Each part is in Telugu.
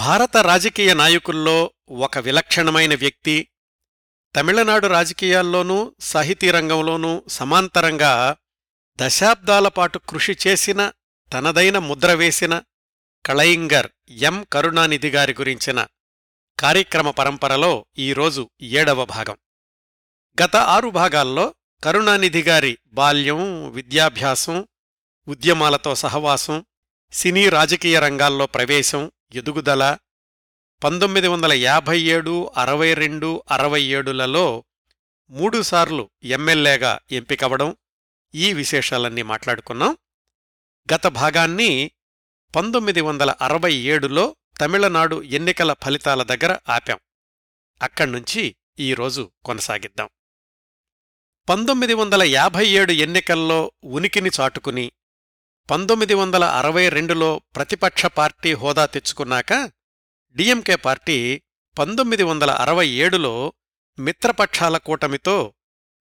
భారత రాజకీయ నాయకుల్లో ఒక విలక్షణమైన వ్యక్తి తమిళనాడు రాజకీయాల్లోనూ సాహితీ రంగంలోనూ సమాంతరంగా దశాబ్దాల పాటు కృషి చేసిన తనదైన ముద్ర వేసిన కళయింగర్ ఎం. కరుణానిధి గారి గురించిన కార్యక్రమ పరంపరలో ఈరోజు ఏడవ భాగం. గత ఆరు భాగాల్లో కరుణానిధి గారి బాల్యం విద్యాభ్యాసం ఉద్యమాలతో సహవాసం సినీ రాజకీయ రంగాల్లో ప్రవేశం ఎదుగుదల పంతొమ్మిది వందల యాభై ఏడు అరవై రెండు అరవై ఏడులలో మూడుసార్లు ఎమ్మెల్యేగా ఎంపికవడం ఈ విశేషాలన్నీ మాట్లాడుకున్నాం. గత భాగాన్ని పంతొమ్మిది వందల అరవై ఏడులో తమిళనాడు ఎన్నికల ఫలితాల దగ్గర ఆపాం. అక్కడ్నుంచి ఈరోజు కొనసాగిద్దాం. పంతొమ్మిది వందల యాభై ఏడు ఎన్నికల్లో ఉనికిని చాటుకుని పంతొమ్మిది వందల అరవై రెండులో ప్రతిపక్ష పార్టీ హోదా తెచ్చుకున్నాక డిఎంకే పార్టీ పంతొమ్మిది వందల అరవై ఏడులో మిత్రపక్షాల కూటమితో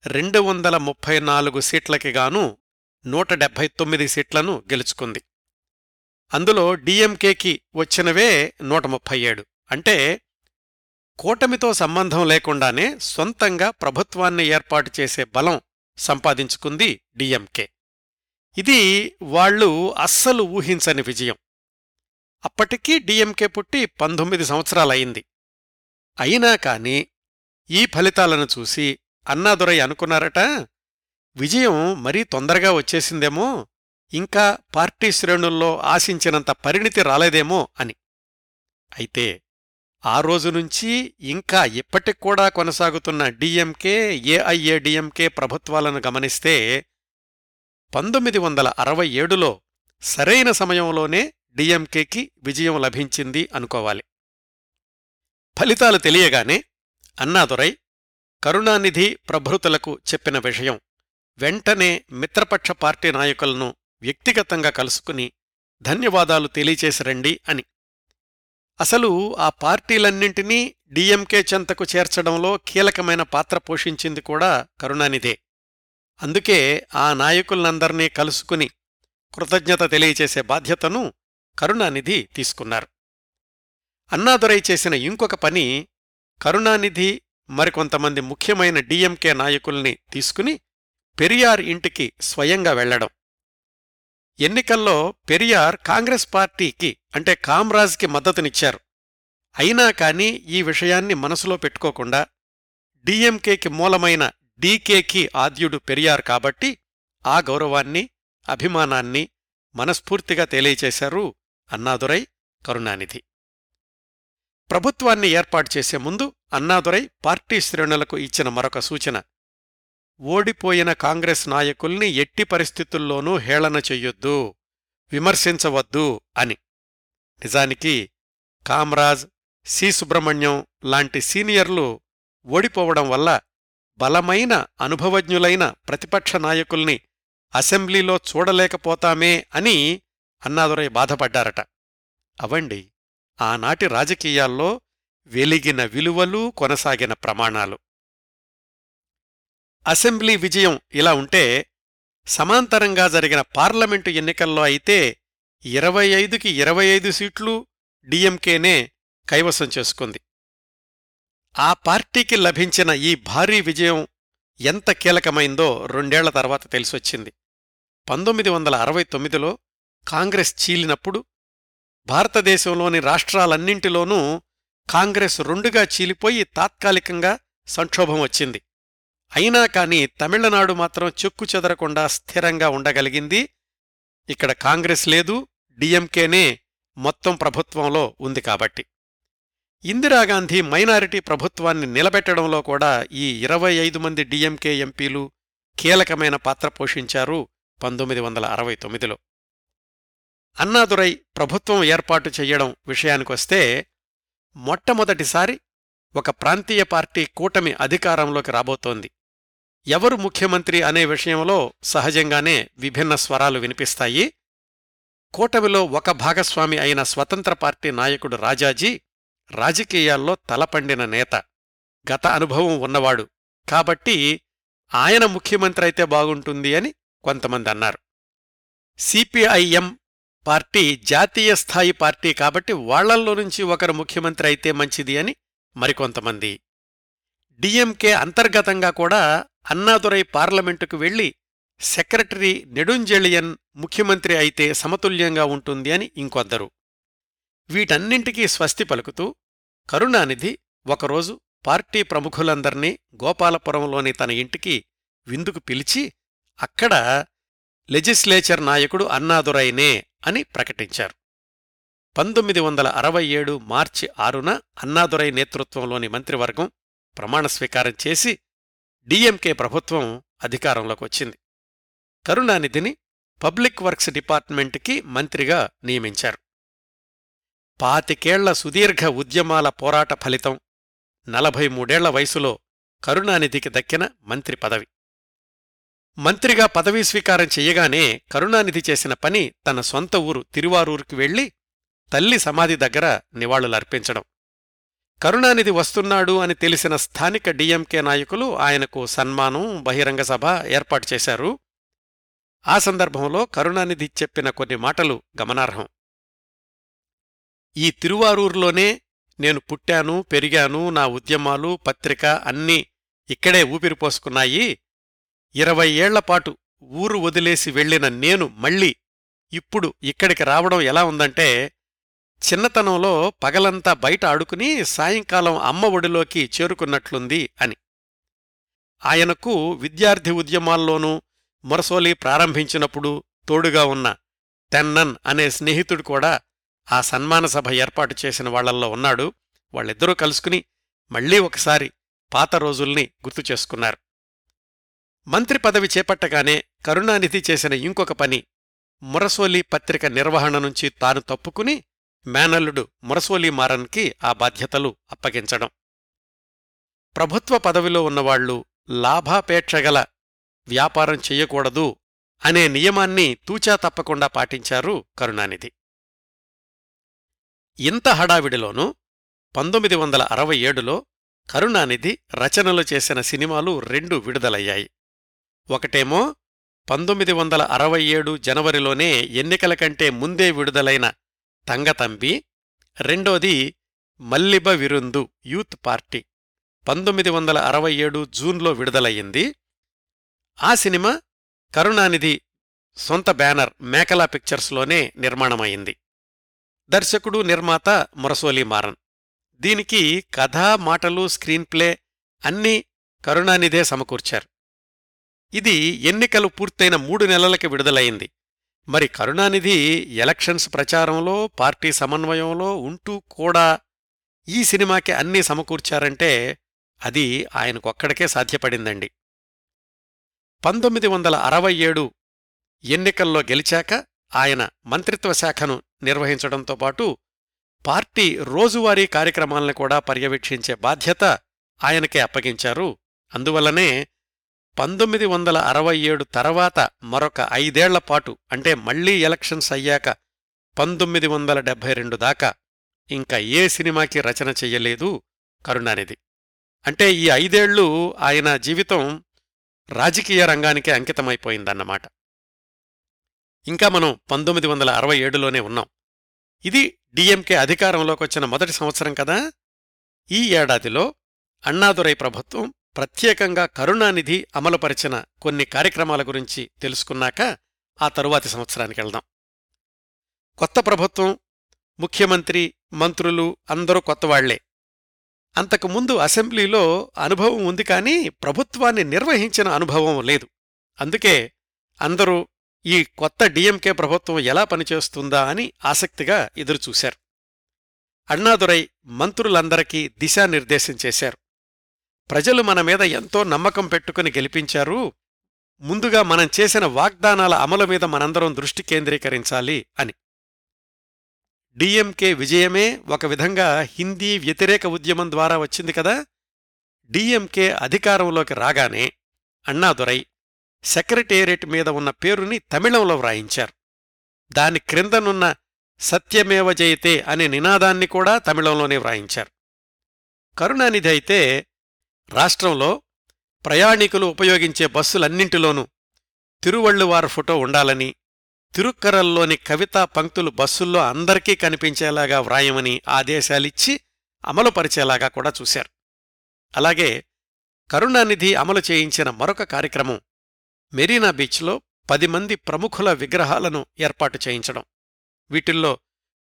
రెండు వందల ముప్పై నాలుగు సీట్లకి గాను నూట డెబ్భై తొమ్మిది సీట్లను గెలుచుకుంది. అందులో డిఎంకేకి వచ్చినవే నూట ముప్పై ఏడు. అంటే కూటమితో సంబంధం లేకుండానే సొంతంగా ప్రభుత్వాన్ని ఏర్పాటు చేసే బలం సంపాదించుకుంది డిఎంకే. ఇది వాళ్ళు అస్సలు ఊహించని విజయం. అప్పటికీ డిఎంకే పుట్టి పంతొమ్మిది సంవత్సరాలయింది అయినా కాని ఈ ఫలితాలను చూసి అన్నాదురై అనుకున్నారట విజయం మరీ తొందరగా వచ్చేసిందేమో ఇంకా పార్టీ శ్రేణుల్లో ఆశించినంత పరిణితి రాలేదేమో అని. అయితే ఆ రోజు నుంచి ఇంకా ఇప్పటికూడా కొనసాగుతున్న డిఎంకే ఏఐఏడిఎంకే ప్రభుత్వాలను గమనిస్తే పంతొమ్మిది వందల అరవై ఏడులో సరైన సమయంలోనే డిఎంకేకి విజయం లభించింది అనుకోవాలి. ఫలితాలు తెలియగానే అన్నాదురై కరుణానిధి ప్రభృతులకు చెప్పిన విషయం వెంటనే మిత్రపక్ష పార్టీ నాయకులను వ్యక్తిగతంగా కలుసుకుని ధన్యవాదాలు తెలియచేసి రండి అని. అసలు ఆ పార్టీలన్నింటినీ డిఎంకే చెంతకు చేర్చడంలో కీలకమైన పాత్ర పోషించింది కూడా కరుణానిధే. అందుకే ఆ నాయకులందర్నీ కలుసుకుని కృతజ్ఞత తెలియచేసే బాధ్యతను కరుణానిధి తీసుకున్నారు. అన్నాదురై చేసిన ఇంకొక పని కరుణానిధి మరికొంతమంది ముఖ్యమైన డిఎంకే నాయకుల్ని తీసుకుని పెరియార్ ఇంటికి స్వయంగా వెళ్ళడం ఎన్నికల్లో పెరియార్ కాంగ్రెస్ పార్టీకి అంటే కామ్రాజ్కి మద్దతునిచ్చారు. అయినా కాని ఈ విషయాన్ని మనసులో పెట్టుకోకుండా డిఎంకేకి మూలమైన డీకేకి ఆద్యుడు పెరియార్ కాబట్టి ఆ గౌరవాన్ని అభిమానాన్ని మనస్ఫూర్తిగా తెలియచేశారు అన్నాదురై కరుణానిధి. ప్రభుత్వాన్ని ఏర్పాటు చేసే ముందు అన్నాదురై పార్టీ శ్రేణులకు ఇచ్చిన మరొక సూచన ఓడిపోయిన కాంగ్రెస్ నాయకుల్ని ఎట్టి పరిస్థితుల్లోనూ హేళన చెయ్యొద్దు విమర్శించవద్దు అని. నిజానికి కామ్రాజ్ సి సుబ్రహ్మణ్యం లాంటి సీనియర్లు ఓడిపోవడం వల్ల బలమైన అనుభవజ్ఞులైన ప్రతిపక్ష నాయకుల్ని అసెంబ్లీలో చూడలేకపోతామే అని అన్నాదురై బాధపడ్డారట. అవండి ఆనాటి రాజకీయాల్లో వెలిగిన విలువలు కొనసాగిన ప్రమాణాలు. అసెంబ్లీ విజయం ఇలా ఉంటే సమాంతరంగా జరిగిన పార్లమెంటు ఎన్నికల్లో అయితే ఇరవై ఐదుకి ఇరవై ఐదు సీట్లు డిఎంకేనే కైవసం చేసుకుంది. ఆ పార్టీకి లభించిన ఈ భారీ విజయం ఎంత కీలకమైందో రెండేళ్ళ తర్వాత తెలిసొచ్చింది. పంతొమ్మిది వందల అరవై తొమ్మిదిలో కాంగ్రెస్ చీలినప్పుడు భారతదేశంలోని రాష్ట్రాలన్నింటిలోనూ కాంగ్రెస్ రెండుగా చీలిపోయి తాత్కాలికంగా సంక్షోభం వచ్చింది. అయినా కాని తమిళనాడు మాత్రం చెక్కు చెదరకుండా స్థిరంగా ఉండగలిగింది. ఇక్కడ కాంగ్రెస్ లేదు డిఎంకేనే మొత్తం ప్రభుత్వంలో ఉంది కాబట్టి. ఇందిరాగాంధీ మైనారిటీ ప్రభుత్వాన్ని నిలబెట్టడంలో కూడా ఈ ఇరవై ఐదు మంది డిఎంకే ఎంపీలు కీలకమైన పాత్ర పోషించారు పంతొమ్మిది వందల అరవై తొమ్మిదిలో. అన్నాదురై ప్రభుత్వం ఏర్పాటు చెయ్యడం విషయానికొస్తే మొట్టమొదటిసారి ఒక ప్రాంతీయ పార్టీ కూటమి అధికారంలోకి రాబోతోంది. ఎవరు ముఖ్యమంత్రి అనే విషయంలో సహజంగానే విభిన్న స్వరాలు వినిపిస్తాయి. కూటమిలో ఒక భాగస్వామి అయిన స్వతంత్ర పార్టీ నాయకుడు రాజాజీ రాజకీయాల్లో తలపండిన నేత. గత అనుభవం ఉన్నవాడు. కాబట్టి ఆయన ముఖ్యమంత్రి అయితే బాగుంటుంది అని కొంతమంది అన్నారు. సిపిఐఎం పార్టీ జాతీయ స్థాయి పార్టీ కాబట్టి వాళ్ళల్లో నుంచి ఒకరు ముఖ్యమంత్రి అయితే మంచిది అని మరికొంతమంది. డిఎంకే అంతర్గతంగా కూడా అన్నాదురై పార్లమెంటుకు వెళ్ళి సెక్రటరీ నెడుంజెళియన్ ముఖ్యమంత్రి అయితే సమతుల్యంగా ఉంటుంది అని ఇంకొద్దరు వీటన్నింటికీ స్వస్తి పలుకుతూ కరుణానిధి ఒకరోజు పార్టీ ప్రముఖులందర్నీ గోపాలపురంలోని తన ఇంటికి విందుకు పిలిచి అక్కడ లెజిస్లేచర్ నాయకుడు అన్నాదురైనే అని ప్రకటించారు. పంతొమ్మిది వందల అరవై ఏడు మార్చి ఆరున అన్నాదురై నేతృత్వంలోని మంత్రివర్గం ప్రమాణ స్వీకారం చేసి డిఎంకే ప్రభుత్వం అధికారంలోకి వచ్చింది కరుణానిధిని పబ్లిక్ వర్క్స్ డిపార్ట్మెంట్కి మంత్రిగా నియమించారు. పాతికేళ్ళ సుదీర్ఘ ఉద్యమాల పోరాట ఫలితం నలభై మూడేళ్ళ వయసులో కరుణానిధికి దక్కిన మంత్రి పదవి. మంత్రిగా పదవీ స్వీకారం చెయ్యగానే కరుణానిధి చేసిన పని తన సొంత ఊరు తిరువారూరుకి వెళ్ళి తల్లి సమాధి దగ్గర నివాళులర్పించడం. కరుణానిధి వస్తున్నాడు అని తెలిసిన స్థానిక డిఎంకే నాయకులు ఆయనకు సన్మానం బహిరంగ సభ ఏర్పాటు చేశారు. ఆ సందర్భంలో కరుణానిధి చెప్పిన కొన్ని మాటలు గమనార్హం. ఈ తిరువారూరులోనే నేను పుట్టాను పెరిగాను నా ఉద్యమాలు పత్రిక అన్నీ ఇక్కడే ఊపిరిపోసుకున్నాయి ఇరవై ఏళ్ళపాటు ఊరు వదిలేసి వెళ్ళిన నేను మళ్ళీ ఇప్పుడు ఇక్కడికి రావడం ఎలా ఉందంటే చిన్నతనంలో పగలంతా బయట ఆడుకుని సాయంకాలం అమ్మ ఒడిలోకి చేరుకున్నట్లుంది అని. ఆయనకు విద్యార్థి ఉద్యమాల్లోనూ మురసోలి ప్రారంభించినప్పుడు తోడుగా ఉన్న తెన్నన్ అనే స్నేహితుడు కూడా ఆ సన్మాన సభ ఏర్పాటు చేసిన వాళ్ళల్లో ఉన్నాడు. వాళ్ళిద్దరూ కలుసుకుని మళ్ళీ ఒకసారి పాత రోజుల్ని గుర్తు చేసుకున్నారు. మంత్రి పదవి చేపట్టగానే కరుణానిధి చేసిన ఇంకొక పని మురసోలి పత్రిక నిర్వహణ నుంచి తాను తప్పుకుని మేనల్లుడు మురసోలి మారన్కి ఆ బాధ్యతలు అప్పగించడం. ప్రభుత్వ పదవిలో ఉన్నవాళ్ళు లాభాపేక్షగల వ్యాపారం చెయ్యకూడదు అనే నియమాన్ని తూచా తప్పకుండా పాటించారు కరుణానిధి. ఇంత హడావిడిలోనూ పంతొమ్మిది వందల అరవై ఏడులో కరుణానిధి రచనలు చేసిన సినిమాలు రెండు విడుదలయ్యాయి. ఒకటేమో పంతొమ్మిది వందల అరవై ఏడు జనవరిలోనే ఎన్నికల కంటే ముందే విడుదలైన తంగతంబి రెండోది మల్లిబ విరుందు యూత్ పార్టీ. పంతొమ్మిది వందల అరవై ఏడు జూన్లో విడుదలయ్యింది. ఆ సినిమా కరుణానిధి సొంత బ్యానర్ మేకలా పిక్చర్స్లోనే నిర్మాణమైంది. దర్శకుడు నిర్మాత మురసోలి మారన్. దీనికి కథ మాటలు స్క్రీన్ ప్లే అన్నీ కరుణానిధే సమకూర్చారు. ఇది ఎన్నికలు పూర్తయిన మూడు నెలలకి విడుదలయింది మరి కరుణానిధి ఎలక్షన్స్ ప్రచారంలో పార్టీ సమన్వయంలో ఉంటూ కూడా ఈ సినిమాకి అన్నీ సమకూర్చారంటే అది ఆయనకొక్కడికే సాధ్యపడిందండి. పంతొమ్మిది వందల అరవై ఏడు ఎన్నికల్లో గెలిచాక ఆయన మంత్రిత్వ శాఖను నిర్వహించడంతో పాటు పార్టీ రోజువారీ కార్యక్రమాలను కూడా పర్యవేక్షించే బాధ్యత ఆయనకే అప్పగించారు. అందువల్లనే పంతొమ్మిది వందల అరవై ఏడు తర్వాత మరొక ఐదేళ్ళపాటు అంటే మళ్ళీ ఎలక్షన్స్ అయ్యాక పంతొమ్మిది వందల డెబ్బై రెండు దాకా ఇంకా ఏ సినిమాకి రచన చెయ్యలేదు కరుణానిధి. అంటే ఈ ఐదేళ్ళు ఆయన జీవితం రాజకీయ రంగానికే అంకితమైపోయిందన్నమాట. ఇంకా మనం పంతొమ్మిది వందల అరవై ఏడులోనే ఉన్నాం. ఇది డిఎంకే అధికారంలోకి వచ్చిన మొదటి సంవత్సరం కదా? ఈ ఏడాదిలో అన్నాదురై ప్రభుత్వం ప్రత్యేకంగా కరుణానిధి అమలుపరిచిన కొన్ని కార్యక్రమాల గురించి తెలుసుకున్నాక ఆ తరువాతి సంవత్సరానికి వెళ్దాం. కొత్త ప్రభుత్వం ముఖ్యమంత్రి మంత్రులు అందరూ కొత్తవాళ్ళే అంతకుముందు అసెంబ్లీలో అనుభవం ఉంది కానీ ప్రభుత్వాన్ని నిర్వహించిన అనుభవం లేదు. అందుకే అందరూ ఈ కొత్త డిఎంకే ప్రభుత్వం ఎలా పనిచేస్తుందా అని ఆసక్తిగా ఎదురుచూశారు. అణ్ణాదురై మంత్రులందరికీ దిశానిర్దేశం చేశారు. ప్రజలు మన మీద ఎంతో నమ్మకం పెట్టుకుని గెలిపించారు. ముందుగా మనం చేసిన వాగ్దానాల అమలు మీద మనందరం దృష్టి కేంద్రీకరించాలి అని. డిఎంకే విజయమే ఒక విధంగా హిందీ వ్యతిరేక ఉద్యమం ద్వారా వచ్చింది కదా? డిఎంకే అధికారంలోకి రాగానే అణ్ణాదురై సెక్రటేరియట్ మీద ఉన్న పేరుని తమిళంలో వ్రాయించారు. దాని క్రిందనున్న సత్యమేవ జయతే అనే నినాదాన్ని కూడా తమిళంలోనే వ్రాయించారు. కరుణానిధి అయితే రాష్ట్రంలో ప్రయాణికులు ఉపయోగించే బస్సులన్నింటిలోనూ తిరువళ్ళువారు ఫోటో ఉండాలని తిరుక్కరల్లోని కవితా పంక్తులు బస్సుల్లో అందరికీ కనిపించేలాగా వ్రాయమని ఆదేశాలిచ్చి అమలుపరిచేలాగా కూడా చూశారు. అలాగే కరుణానిధి అమలు చేయించిన మరొక కార్యక్రమం మెరీనా బీచ్లో పది మంది ప్రముఖుల విగ్రహాలను ఏర్పాటు చేయించడం. వీటిల్లో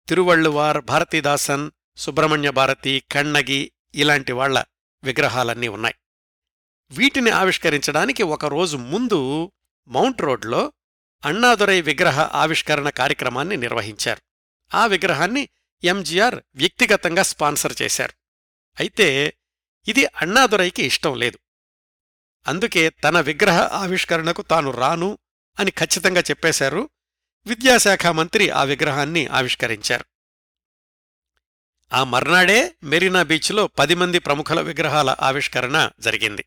తిరువళ్ళువార్ భారతీదాసన్ సుబ్రహ్మణ్య భారతి కണ്ണగి ఇలాంటి వాళ్ళ విగ్రహాలన్నీ ఉన్నాయి. వీటిని ఆవిష్కరించడానికి ఒకరోజు ముందు మౌంట్ రోడ్లో అన్నాదురై విగ్రహ ఆవిష్కరణ కార్యక్రమాన్ని నిర్వహించారు. ఆ విగ్రహాన్ని ఎంజీఆర్ వ్యక్తిగతంగా స్పాన్సర్ చేశారు. అయితే ఇది అన్నాదురైకి ఇష్టం లేదు. అందుకే తన విగ్రహ ఆవిష్కరణకు తాను రాను అని ఖచ్చితంగా చెప్పేశారు. విద్యాశాఖ మంత్రి ఆ విగ్రహాన్ని ఆవిష్కరించారు. ఆ మర్నాడే మెరీనా బీచ్లో పది మంది ప్రముఖుల విగ్రహాల ఆవిష్కరణ జరిగింది.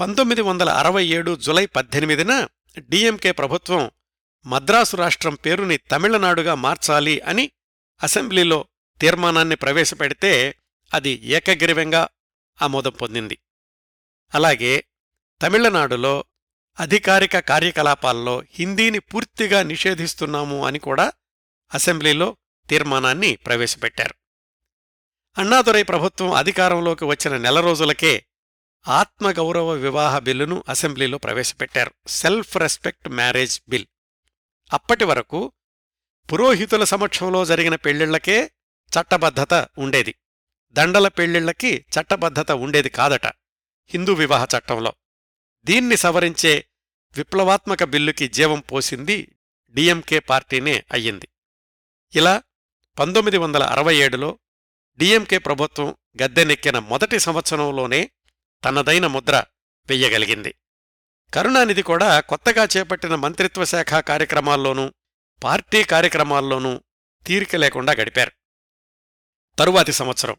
పంతొమ్మిది వందల అరవై ఏడు జులై పద్దెనిమిదిన డిఎంకే ప్రభుత్వం మద్రాసు రాష్ట్రం పేరుని తమిళనాడుగా మార్చాలి అని అసెంబ్లీలో తీర్మానాన్ని ప్రవేశపెడితే అది ఏకగ్రీవంగా ఆమోదం పొందింది. అలాగే తమిళనాడులో అధికారిక కార్యకలాపాల్లో హిందీని పూర్తిగా నిషేధిస్తున్నాము అని కూడా అసెంబ్లీలో తీర్మానాన్ని ప్రవేశపెట్టారు. అన్నాదురై ప్రభుత్వం అధికారంలోకి వచ్చిన నెల రోజులకే ఆత్మగౌరవ వివాహ బిల్లును అసెంబ్లీలో ప్రవేశపెట్టారు. Self respect marriage bill. అప్పటి వరకు పురోహితుల సమక్షంలో జరిగిన పెళ్ళిళ్ళకే చట్టబద్ధత ఉండేది. దండల పెళ్ళిళ్ళకి చట్టబద్ధత ఉండేది కాదట. హిందూ వివాహ చట్టంలో. దీన్ని సవరించే విప్లవాత్మక బిల్లుకి జీవం పోసింది డిఎంకే పార్టీనే అయ్యింది. ఇలా పంతొమ్మిది వందల అరవై ఏడులో డిఎంకే ప్రభుత్వం గద్దెనెక్కిన మొదటి సంవత్సరంలోనే తనదైన ముద్ర వెయ్యగలిగింది. కరుణానిధి కూడా కొత్తగా చేపట్టిన మంత్రిత్వ శాఖ కార్యక్రమాల్లోనూ పార్టీ కార్యక్రమాల్లోనూ తీరిక లేకుండా గడిపారు. తరువాతి సంవత్సరం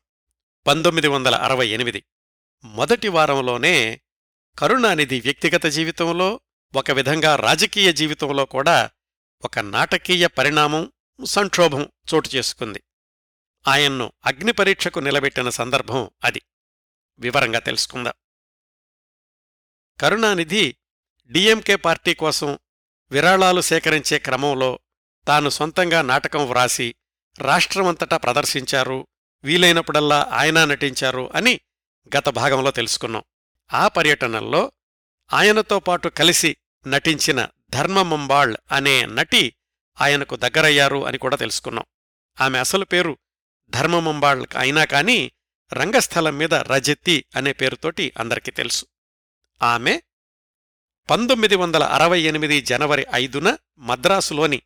పంతొమ్మిది వందల అరవై ఎనిమిది. మొదటి వారంలోనే కరుణానిధి వ్యక్తిగత జీవితంలో ఒక విధంగా రాజకీయ జీవితంలో కూడా ఒక నాటకీయ పరిణామం సంక్షోభం చోటు చేసుకుంది. ఆయన్ను అగ్నిపరీక్షకు నిలబెట్టిన సందర్భం అది. వివరంగా తెలుసుకుందాం. కరుణానిధి డిఎంకే పార్టీ కోసం విరాళాలు సేకరించే క్రమంలో తాను సొంతంగా నాటకం వ్రాసి రాష్ట్రమంతటా ప్రదర్శించారు వీలైనప్పుడల్లా ఆయన నటించారు అని గత భాగంలో తెలుసుకున్నాం. ఆ పర్యటనల్లో ఆయనతో పాటు కలిసి నటించిన ధర్మమంబాళ్ అనే నటి ఆయనకు దగ్గరయ్యారు అని కూడా తెలుసుకున్నాం. ఆమె అసలు పేరు ధర్మమంబాళ్ అయినా కాని రంగస్థలం మీద రజతి అనే పేరుతోటి అందరికీ తెలుసు. ఆమె పంతొమ్మిది వందల అరవై ఎనిమిది జనవరి ఐదున మద్రాసులోని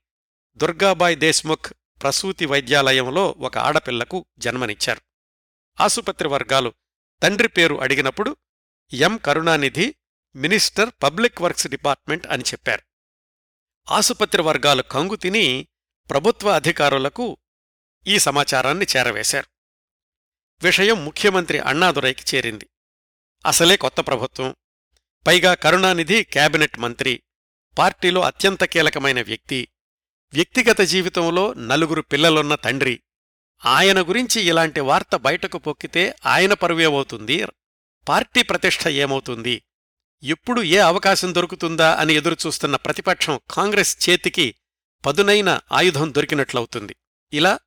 దుర్గాబాయ్ దేశ్ముఖ్ ప్రసూతి వైద్యాలయంలో ఒక ఆడపిల్లకు జన్మనిచ్చారు. ఆసుపత్రి వర్గాలు తండ్రి పేరు అడిగినప్పుడు M Karunanidhi minister public works department అని చెప్పారు. ఆసుపత్రి వర్గాలు కంగు తిని ప్రభుత్వ అధికారులకు ఈ సమాచారాన్ని చేరవేశారు. విషయం ముఖ్యమంత్రి అన్నాదురైకి చేరింది. అసలే కొత్త ప్రభుత్వం. పైగా కరుణానిధి కేబినెట్ మంత్రి పార్టీలో అత్యంత కీలకమైన వ్యక్తి వ్యక్తిగత జీవితంలో నలుగురు పిల్లలున్న తండ్రి ఆయన గురించి ఇలాంటి వార్త బయటకు పొక్కితే ఆయన పరువేమవుతుంది పార్టీ ప్రతిష్ట ఏమవుతుంది? ఎప్పుడు ఏ అవకాశం దొరుకుతుందా అని ఎదురుచూస్తున్న ప్రతిపక్షం కాంగ్రెస్ చేతికి పదునైన ఆయుధం దొరికినట్లవుతుంది. ఇలా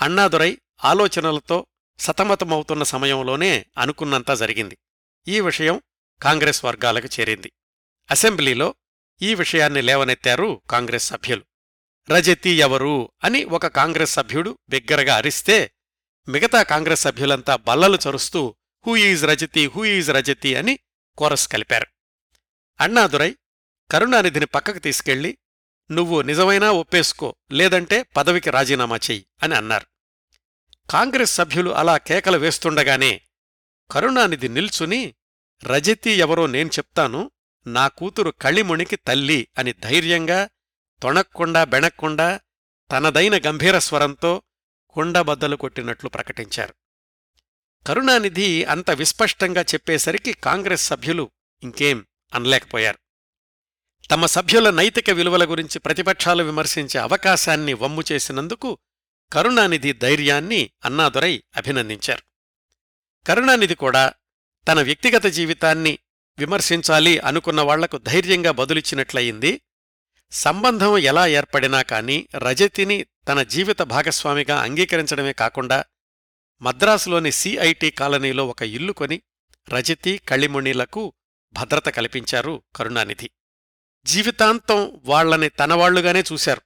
అన్నాదురై ఆలోచనలతో సతమతమవుతున్న సమయంలోనే అనుకున్నంతా జరిగింది. ఈ విషయం కాంగ్రెస్ వర్గాలకు చేరింది. అసెంబ్లీలో ఈ విషయాన్ని లేవనెత్తారు కాంగ్రెస్ సభ్యులు. రజతి ఎవరు అని ఒక కాంగ్రెస్ సభ్యుడు బిగ్గరగా అరిస్తే మిగతా కాంగ్రెస్ సభ్యులంతా బల్లలు చరుస్తూ who is Rajathi who is Rajathi అని కోరస్ కలిపారు. అన్నాదురై కరుణానిధిని పక్కకు తీసుకెళ్ళి నువ్వు నిజమైనా ఒప్పేసుకో లేదంటే పదవికి రాజీనామా చెయ్యి అని అన్నారు. కాంగ్రెస్ సభ్యులు అలా కేకలు వేస్తుండగానే కరుణానిధి నిల్చుని రజతి ఎవరో నేను చెప్తాను నా కూతురు కళిముణికి తల్లి అని ధైర్యంగా తొణక్కుండా బెణక్కుండా తనదైన గంభీర స్వరంతో కుండబద్దలు కొట్టినట్లు ప్రకటించారు. కరుణానిధి అంత విస్పష్టంగా చెప్పేసరికి కాంగ్రెస్ సభ్యులు ఇంకేం అనలేకపోయారు. తమ సభ్యుల నైతిక విలువల గురించి ప్రతిపక్షాలు విమర్శించే అవకాశాన్ని వమ్ము చేసినందుకు కరుణానిధి ధైర్యాన్ని అన్నాదొరై అభినందించారు. కరుణానిధి కూడా తన వ్యక్తిగత జీవితాన్ని విమర్శించాలి అనుకున్న వాళ్ళకు ధైర్యంగా బదులిచ్చినట్లయింది. సంబంధం ఎలా ఏర్పడినా కాని రజతిని తన జీవిత భాగస్వామిగా అంగీకరించడమే కాకుండా మద్రాసులోని సిఐటి కాలనీలో ఒక ఇల్లు కొని రజతి కళిముణిలకు భద్రత కల్పించారు కరుణానిధి. జీవితాంతం వాళ్ళని తనవాళ్ళుగానే చూశారు.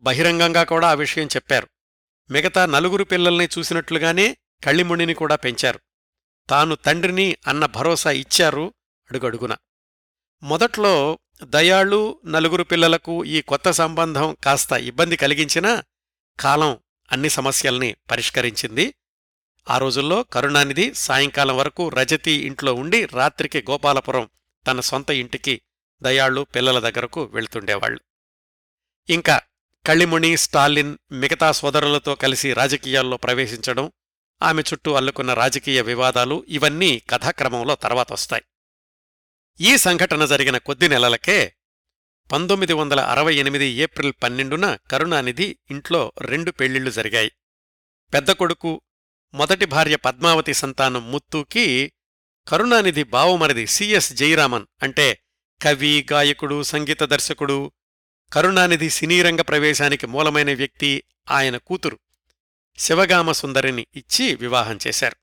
బహిరంగంగా కూడా ఆ విషయం చెప్పారు. మిగతా నలుగురు పిల్లల్ని చూసినట్లుగానే కళ్ళిముణిని కూడా పెంచారు. తాను తండ్రిని అన్న భరోసా ఇచ్చారు అడుగడుగున. మొదట్లో దయాళు నలుగురు పిల్లలకు ఈ కొత్త సంబంధం కాస్త ఇబ్బంది కలిగించినా కాలం అన్ని సమస్యల్ని పరిష్కరించింది. ఆ రోజుల్లో కరుణానిధి సాయంకాలం వరకు రజతి ఇంట్లో ఉండి రాత్రికి గోపాలపురం తన సొంత ఇంటికి దయాళ్ళు పిల్లల దగ్గరకు వెళ్తుండేవాళ్ళు ఇంకా కళ్ళిముణి స్టాలిన్ మిగతా సోదరులతో కలిసి రాజకీయాల్లో ప్రవేశించడం ఆమె చుట్టూ అల్లుకున్న రాజకీయ వివాదాలు ఇవన్నీ కథాక్రమంలో తర్వాత వస్తాయి. ఈ సంఘటన జరిగిన కొద్ది నెలలకే పంతొమ్మిది వందల అరవై ఎనిమిది ఏప్రిల్ పన్నెండున కరుణానిధి ఇంట్లో రెండు పెళ్ళిళ్ళు జరిగాయి. పెద్ద కొడుకు మొదటి భార్య పద్మావతి సంతానం ముత్తుకి కరుణానిధి బావమరిది సిఎస్ జయరామన్ అంటే కవి గాయకుడు సంగీత దర్శకుడు కరుణానిధి సినీరంగ ప్రవేశానికి మూలమైన వ్యక్తి ఆయన కూతురు శివగామ సుందరిని ఇచ్చి వివాహం చేశారు.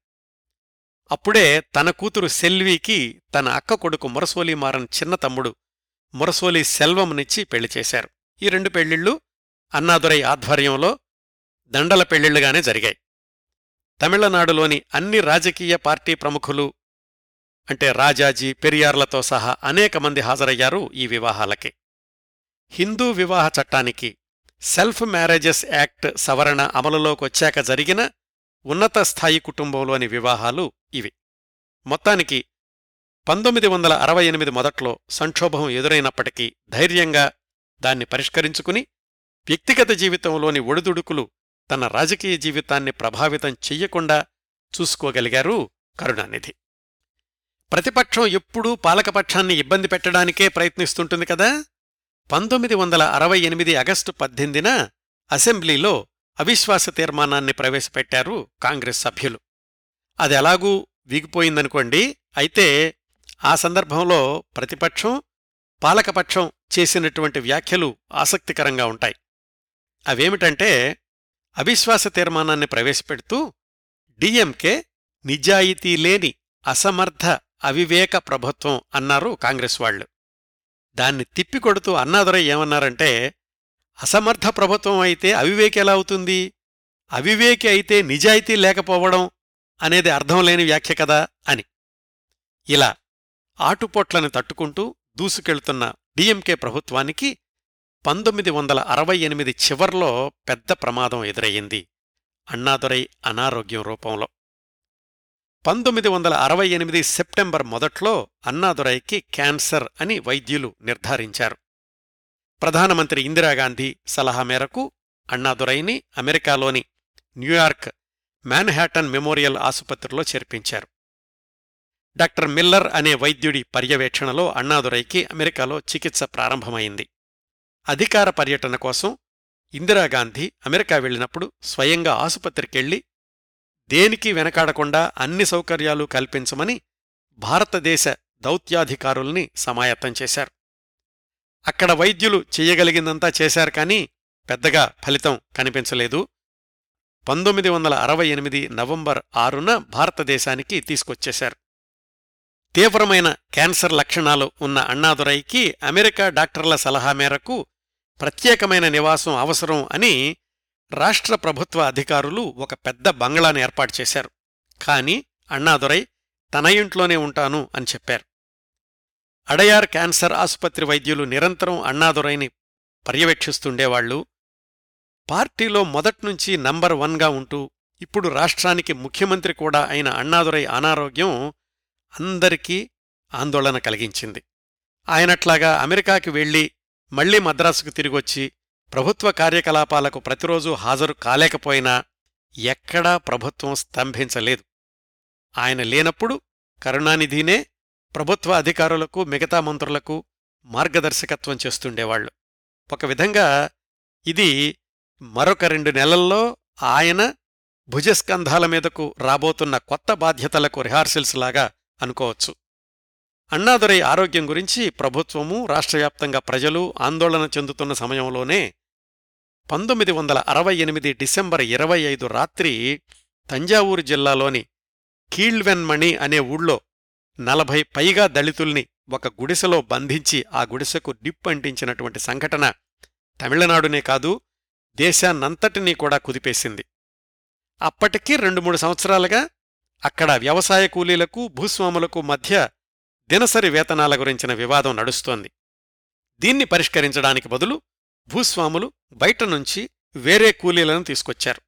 అప్పుడే తన కూతురు సెల్వీకి తన అక్క కొడుకు మురసోలి మారన్ చిన్న తమ్ముడు మురసోలి సెల్వంనిచ్చి పెళ్ళి చేశారు. ఈ రెండు పెళ్ళిళ్ళు అన్నాదురై ఆధ్వర్యంలో దండల పెళ్ళిళ్ళుగానే జరిగాయి. తమిళనాడులోని అన్ని రాజకీయ పార్టీ ప్రముఖులు అంటే రాజాజీ పెరియార్లతో సహా అనేక మంది హాజరయ్యారు ఈ వివాహాలకి. హిందూ వివాహ చట్టానికి సెల్ఫ్ మ్యారేజెస్ యాక్ట్ సవరణ అమలులోకొచ్చాక జరిగిన ఉన్నత స్థాయి కుటుంబంలోని వివాహాలు ఇవి. మొత్తానికి పంతొమ్మిది వందల అరవై ఎనిమిది మొదట్లో సంక్షోభం ఎదురైనప్పటికీ ధైర్యంగా దాన్ని పరిష్కరించుకుని వ్యక్తిగత జీవితంలోని ఒడిదుడుకులు తన రాజకీయ జీవితాన్ని ప్రభావితం చెయ్యకుండా చూసుకోగలిగారు కరుణానిధి. ప్రతిపక్షం ఎప్పుడూ పాలకపక్షాన్ని ఇబ్బంది పెట్టడానికే ప్రయత్నిస్తుంటుంది కదా? పంతొమ్మిది వందల అరవై ఎనిమిది ఆగస్టు పద్దెనిమిదిన అసెంబ్లీలో అవిశ్వాస తీర్మానాన్ని ప్రవేశపెట్టారు కాంగ్రెస్ సభ్యులు. అది ఎలాగూ వీగిపోయిందనుకోండి అయితే ఆ సందర్భంలో ప్రతిపక్షం పాలకపక్షం చేసినటువంటి వ్యాఖ్యలు ఆసక్తికరంగా ఉంటాయి. అవేమిటంటే అవిశ్వాస తీర్మానాన్ని ప్రవేశపెడుతూ డిఎంకే నిజాయితీ లేని అసమర్థ అవివేక ప్రభుత్వం అన్నారు కాంగ్రెస్ వాళ్ళు దాన్ని తిప్పికొడుతూ అన్నాదురై ఏమన్నారంటే అసమర్థ ప్రభుత్వం అయితే అవివేకి ఎలా అవుతుంది? అవివేకి అయితే నిజాయితీ లేకపోవడం అనేది అర్థం లేని వ్యాఖ్య కదా అని. ఇలా ఆటుపోట్లను తట్టుకుంటూ దూసుకెళ్తున్న డిఎంకే ప్రభుత్వానికి పంతొమ్మిది వందల అరవై ఎనిమిది చివర్లో పెద్ద ప్రమాదం ఎదురయ్యింది. అన్నాదురై అనారోగ్యం రూపంలో. పంతొమ్మిది వందల అరవై ఎనిమిది సెప్టెంబర్ మొదట్లో అన్నాదురైకి క్యాన్సర్ అని వైద్యులు నిర్ధారించారు. ప్రధానమంత్రి ఇందిరాగాంధీ సలహా మేరకు అన్నాదురైని అమెరికాలోని న్యూయార్క్ మ్యాన్హాటన్ మెమోరియల్ ఆసుపత్రిలో చేర్పించారు. డాక్టర్ మిల్లర్ అనే వైద్యుడి పర్యవేక్షణలో అన్నాదురైకి అమెరికాలో చికిత్స ప్రారంభమైంది. అధికార పర్యటన కోసం ఇందిరాగాంధీ అమెరికా వెళ్ళినప్పుడు స్వయంగా ఆసుపత్రికెళ్ళి దేనికి వెనకాడకుండా అన్ని సౌకర్యాలు కల్పించమని భారతదేశ దౌత్యాధికారుల్ని సమాయత్తం చేశారు. అక్కడ వైద్యులు చెయ్యగలిగిందంతా చేశారు కానీ పెద్దగా ఫలితం కనిపించలేదు. పంతొమ్మిది వందల అరవై ఎనిమిది నవంబర్ ఆరున భారతదేశానికి తీసుకొచ్చేశారు. తీవ్రమైన క్యాన్సర్ లక్షణాలు ఉన్న అన్నాదురైకి అమెరికా డాక్టర్ల సలహా మేరకు ప్రత్యేకమైన నివాసం అవసరం అని రాష్ట్ర ప్రభుత్వ అధికారులు ఒక పెద్ద బంగ్లాను ఏర్పాటు చేశారు. కాని అన్నాదురై తన ఇంట్లోనే ఉంటాను అని చెప్పారు. అడయార్ క్యాన్సర్ ఆసుపత్రి వైద్యులు నిరంతరం అన్నాదురైని పర్యవేక్షిస్తుండేవాళ్ళు పార్టీలో మొదట్నుంచి నంబర్ వన్గా ఉంటూ ఇప్పుడు రాష్ట్రానికి ముఖ్యమంత్రి కూడా అయిన అన్నాదురై అనారోగ్యం అందరికీ ఆందోళన కలిగించింది. ఆయనట్లాగా అమెరికాకి వెళ్ళి మళ్ళీ మద్రాసుకు తిరిగొచ్చి ప్రభుత్వ కార్యకలాపాలకు ప్రతిరోజూ హాజరు కాలేకపోయినా ఎక్కడా ప్రభుత్వం స్తంభించలేదు. ఆయన లేనప్పుడు కరుణానిధినే ప్రభుత్వ అధికారులకు మిగతా మంత్రులకు మార్గదర్శకత్వం చేస్తుండేవాళ్ళు ఒక విధంగా ఇది మరొక రెండు నెలల్లో ఆయన భుజస్కంధాల మీదకు రాబోతున్న కొత్త బాధ్యతలకు రిహార్సల్స్ లాగా అనుకోవచ్చు. అన్నాదురై ఆరోగ్యం గురించి ప్రభుత్వము రాష్ట్రవ్యాప్తంగా ప్రజలు ఆందోళన చెందుతున్న సమయంలోనే పంతొమ్మిది వందల అరవై ఎనిమిది డిసెంబర్ ఇరవై ఐదు రాత్రి తంజావూరు జిల్లాలోని కీళ్వెన్మణి అనే ఊళ్ళో నలభై పైగా దళితుల్ని ఒక గుడిసెలో బంధించి ఆ గుడిసెకు డిప్ అంటించినటువంటి సంఘటన తమిళనాడునే కాదు దేశాన్నంతటినీ కూడా కుదిపేసింది. అప్పటికీ రెండు మూడు సంవత్సరాలుగా అక్కడ వ్యవసాయ కూలీలకు భూస్వాములకు మధ్య దినసరి వేతనాల గురించిన వివాదం నడుస్తోంది. దీన్ని పరిష్కరించడానికి బదులు భూస్వాములు బయట నుంచి వేరే కూలీలను తీసుకొచ్చారు.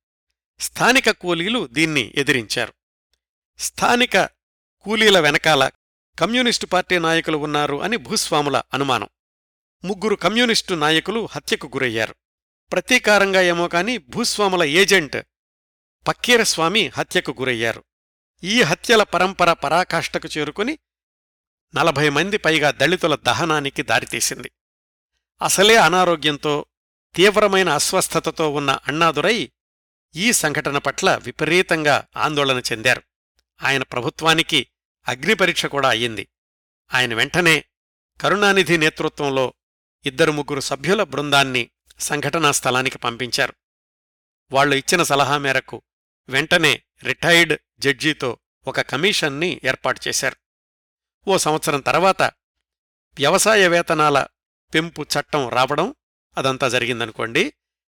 స్థానిక కూలీలు దీన్ని ఎదిరించారు. స్థానిక కూలీల వెనకాల కమ్యూనిస్టు పార్టీ నాయకులు ఉన్నారు అని భూస్వాముల అనుమానం. ముగ్గురు కమ్యూనిస్టు నాయకులు హత్యకు గురయ్యారు. ప్రతీకారంగా ఏమో కాని భూస్వాముల ఏజెంట్ పక్కీరస్వామి హత్యకు గురయ్యారు. ఈ హత్యల పరంపర పరాకాష్ఠకు చేరుకుని నలభై మంది పైగా దళితుల దహనానికి దారితీసింది. అసలే అనారోగ్యంతో తీవ్రమైన అస్వస్థతతో ఉన్న అన్నాదురై ఈ సంఘటన పట్ల విపరీతంగా ఆందోళన చెందారు. ఆయన ప్రభుత్వానికి అగ్నిపరీక్ష కూడా అయ్యింది. ఆయన వెంటనే కరుణానిధి నేతృత్వంలో ఇద్దరు ముగ్గురు సభ్యుల బృందాన్ని సంఘటనా స్థలానికి పంపించారు. వాళ్ళు ఇచ్చిన సలహా మేరకు వెంటనే రిటైర్డ్ జడ్జీతో ఒక కమిషన్ని ఏర్పాటు చేశారు. ఓ సంవత్సరం తర్వాత వ్యవసాయ వేతనాల పెంపు చట్టం రావడం అదంతా జరిగిందనుకోండి.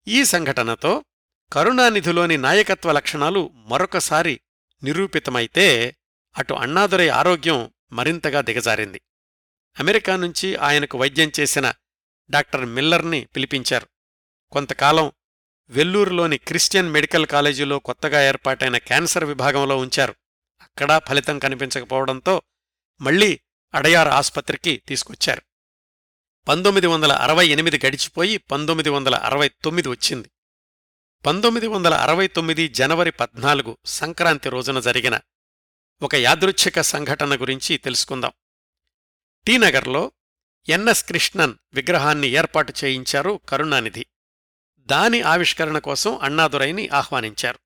ఈ సంఘటనతో కరుణానిధిలోని నాయకత్వ లక్షణాలు మరొకసారి నిరూపితమైతే అటు అన్నాదురై ఆరోగ్యం మరింతగా దిగజారింది. అమెరికా నుంచి ఆయనకు వైద్యం చేసిన డాక్టర్ మిల్లర్ని పిలిపించారు. కొంతకాలం వెల్లూరులోని క్రిస్టియన్ మెడికల్ కాలేజీలో కొత్తగా ఏర్పాటైన క్యాన్సర్ విభాగంలో ఉంచారు. అక్కడా ఫలితం కనిపించకపోవడంతో మళ్ళీ అడయార్ ఆస్పత్రికి తీసుకొచ్చారు. పంతొమ్మిది వందల అరవై ఎనిమిది గడిచిపోయి పంతొమ్మిది వందల అరవై తొమ్మిది వచ్చింది. పంతొమ్మిది వందల అరవై తొమ్మిది జనవరి పద్నాలుగు సంక్రాంతి రోజున జరిగిన ఒక యాదృచ్ఛిక సంఘటన గురించి తెలుసుకుందాం. టీనగర్లో ఎన్ఎస్ కృష్ణన్ విగ్రహాన్ని ఏర్పాటు చేయించారు కరుణానిధి. దాని ఆవిష్కరణ కోసం అన్నాదురైని ఆహ్వానించారు.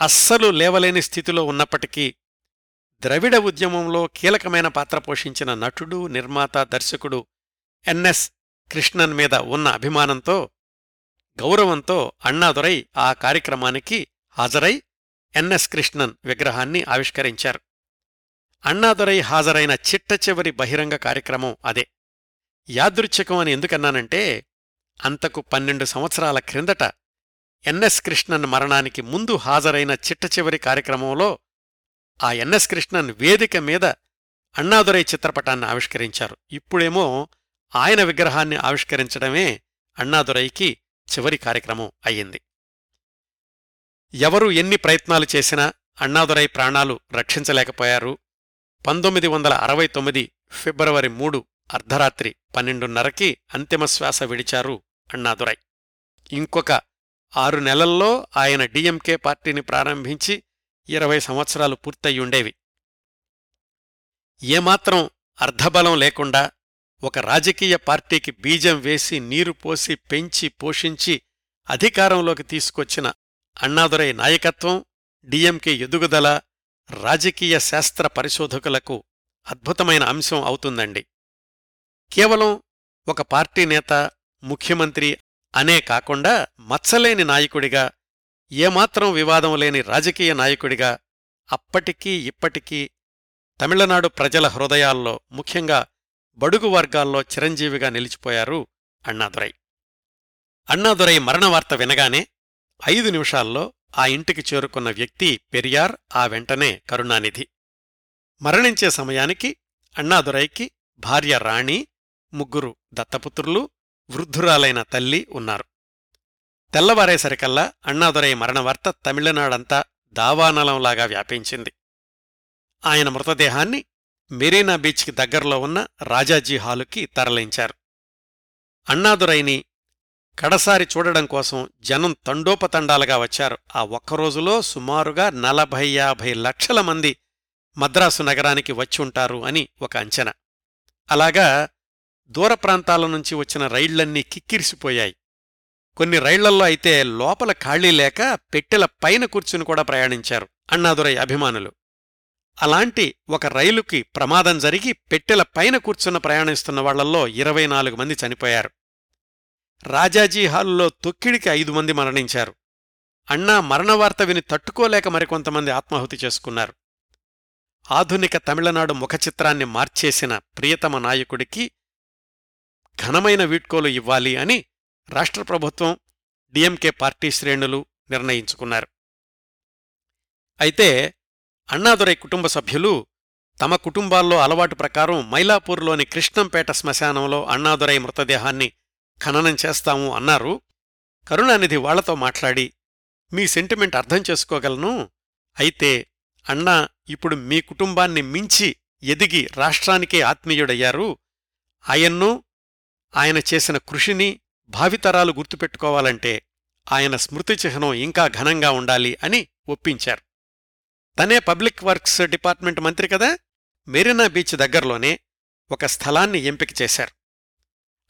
అస్సలు లేవలేని స్థితిలో ఉన్నప్పటికీ ద్రవిడ ఉద్యమంలో కీలకమైన పాత్ర పోషించిన నటుడు నిర్మాత దర్శకుడు ఎన్ఎస్ కృష్ణన్ మీద ఉన్న అభిమానంతో గౌరవంతో అన్నాదురై ఆ కార్యక్రమానికి హాజరై ఎన్ఎస్ కృష్ణన్ విగ్రహాన్ని ఆవిష్కరించారు. అన్నాదురై హాజరైన చిట్ట చివరి బహిరంగ కార్యక్రమం అదే. యాదృచ్ఛికం అని ఎందుకన్నానంటే అంతకు పన్నెండు సంవత్సరాల క్రిందట ఎన్ఎస్ కృష్ణన్ మరణానికి ముందు హాజరైన చిట్ట చివరి కార్యక్రమంలో ఆ ఎన్ఎస్ కృష్ణన్ వేదిక మీద అన్నాదురై చిత్రపటాన్ని ఆవిష్కరించారు. ఇప్పుడేమో ఆయన విగ్రహాన్ని ఆవిష్కరించడమే అన్నాదురైకి చివరి కార్యక్రమం అయ్యింది. ఎవరు ఎన్ని ప్రయత్నాలు చేసినా అన్నాదురై ప్రాణాలు రక్షించలేకపోయారు. పంతొమ్మిది వందల అరవై తొమ్మిది ఫిబ్రవరి మూడు అర్ధరాత్రి పన్నెండున్నరకి అంతిమశ్వాస విడిచారు అన్నాదురై. ఇంకొక ఆరు నెలల్లో ఆయన డిఎంకే పార్టీని ప్రారంభించి ఇరవై సంవత్సరాలు పూర్తయ్యుండేవి. ఏమాత్రం అర్ధబలం లేకుండా ఒక రాజకీయ పార్టీకి బీజం వేసి నీరు పోసి పెంచి పోషించి అధికారంలోకి తీసుకొచ్చిన అన్నాదురై నాయకత్వం డిఎంకే ఎదుగుదల రాజకీయ శాస్త్ర పరిశోధకులకు అద్భుతమైన అంశం అవుతుందండి. కేవలం ఒక పార్టీ నేత ముఖ్యమంత్రి అనే కాకుండా మచ్చలేని నాయకుడిగా ఏమాత్రం వివాదం లేని రాజకీయ నాయకుడిగా అప్పటికీ ఇప్పటికీ తమిళనాడు ప్రజల హృదయాల్లో ముఖ్యంగా బడుగు వర్గాల్లో చిరంజీవిగా నిలిచిపోయారు అన్నాదురై. అన్నాదురై మరణవార్త వినగానే ఐదు నిమిషాల్లో ఆ ఇంటికి చేరుకున్న వ్యక్తి పెరియార్ ఆ వెంటనే కరుణానిధి. మరణించే సమయానికి అన్నాదురైకి భార్య రాణి ముగ్గురు దత్తపుత్రులు వృద్ధురాలైన తల్లి ఉన్నారు. తెల్లవారేసరికల్లా అన్నాదురై మరణవార్త తమిళనాడంతా దావానలంలాగా వ్యాపించింది. ఆయన మృతదేహాన్ని మెరీనా బీచ్కి దగ్గరలో ఉన్న రాజాజీ హాలుకి తరలించారు. అన్నాదురైని కడసారి చూడడం కోసం జనం తండోపతండాలుగా వచ్చారు. ఆ ఒక్కరోజులో సుమారుగా నలభై యాభై లక్షల మంది మద్రాసు నగరానికి వచ్చి ఉంటారు అని ఒక అంచనా. అలాగా దూర ప్రాంతాల నుంచి వచ్చిన రైళ్ళన్నీ కిక్కిరిసిపోయాయి. కొన్ని రైళ్ళల్లో అయితే లోపల ఖాళీ లేక పెట్టెల పైన కూర్చుని కూడా ప్రయాణించారు అన్నాదురై అభిమానులు. అలాంటి ఒక రైలుకి ప్రమాదం జరిగి పెట్టెల పైన కూర్చున్న ప్రయాణిస్తున్న వాళ్ళల్లో ఇరవై నాలుగు మంది చనిపోయారు. రాజాజీ హాలులో తొక్కిడికి ఐదు మంది మరణించారు. అన్నా మరణవార్త విని తట్టుకోలేక మరికొంతమంది ఆత్మాహుతి చేసుకున్నారు. ఆధునిక తమిళనాడు ముఖచిత్రాన్ని మార్చేసిన ప్రియతమ నాయకుడికి ఘనమైన వీడ్కోలు ఇవ్వాలి అని రాష్ట్ర ప్రభుత్వం డిఎంకే పార్టీ శ్రేణులు నిర్ణయించుకున్నారు. అయితే అన్నాదురై కుటుంబ సభ్యులు తమ కుటుంబాల్లో అలవాటు ప్రకారం మైలాపూర్లోని కృష్ణంపేట శ్మశానంలో అన్నాదురై మృతదేహాన్ని ఖననం చేస్తాము అన్నారు. కరుణానిధి వాళ్ళతో మాట్లాడి మీ సెంటిమెంట్ అర్థం చేసుకోగలను. అయితే అన్నా ఇప్పుడు మీ కుటుంబాన్ని మించి ఎదిగి రాష్ట్రానికే ఆత్మీయుడయ్యారు. ఆయన్ను ఆయన చేసిన కృషిని భావితరాలు గుర్తుపెట్టుకోవాలంటే ఆయన స్మృతి చిహ్నం ఇంకా ఘనంగా ఉండాలి అని ఒప్పించారు. తనే పబ్లిక్ వర్క్స్ డిపార్ట్మెంట్ మంత్రి కదా? మెరీనా బీచ్ దగ్గరలోనే ఒక స్థలాన్ని ఎంపిక చేశారు.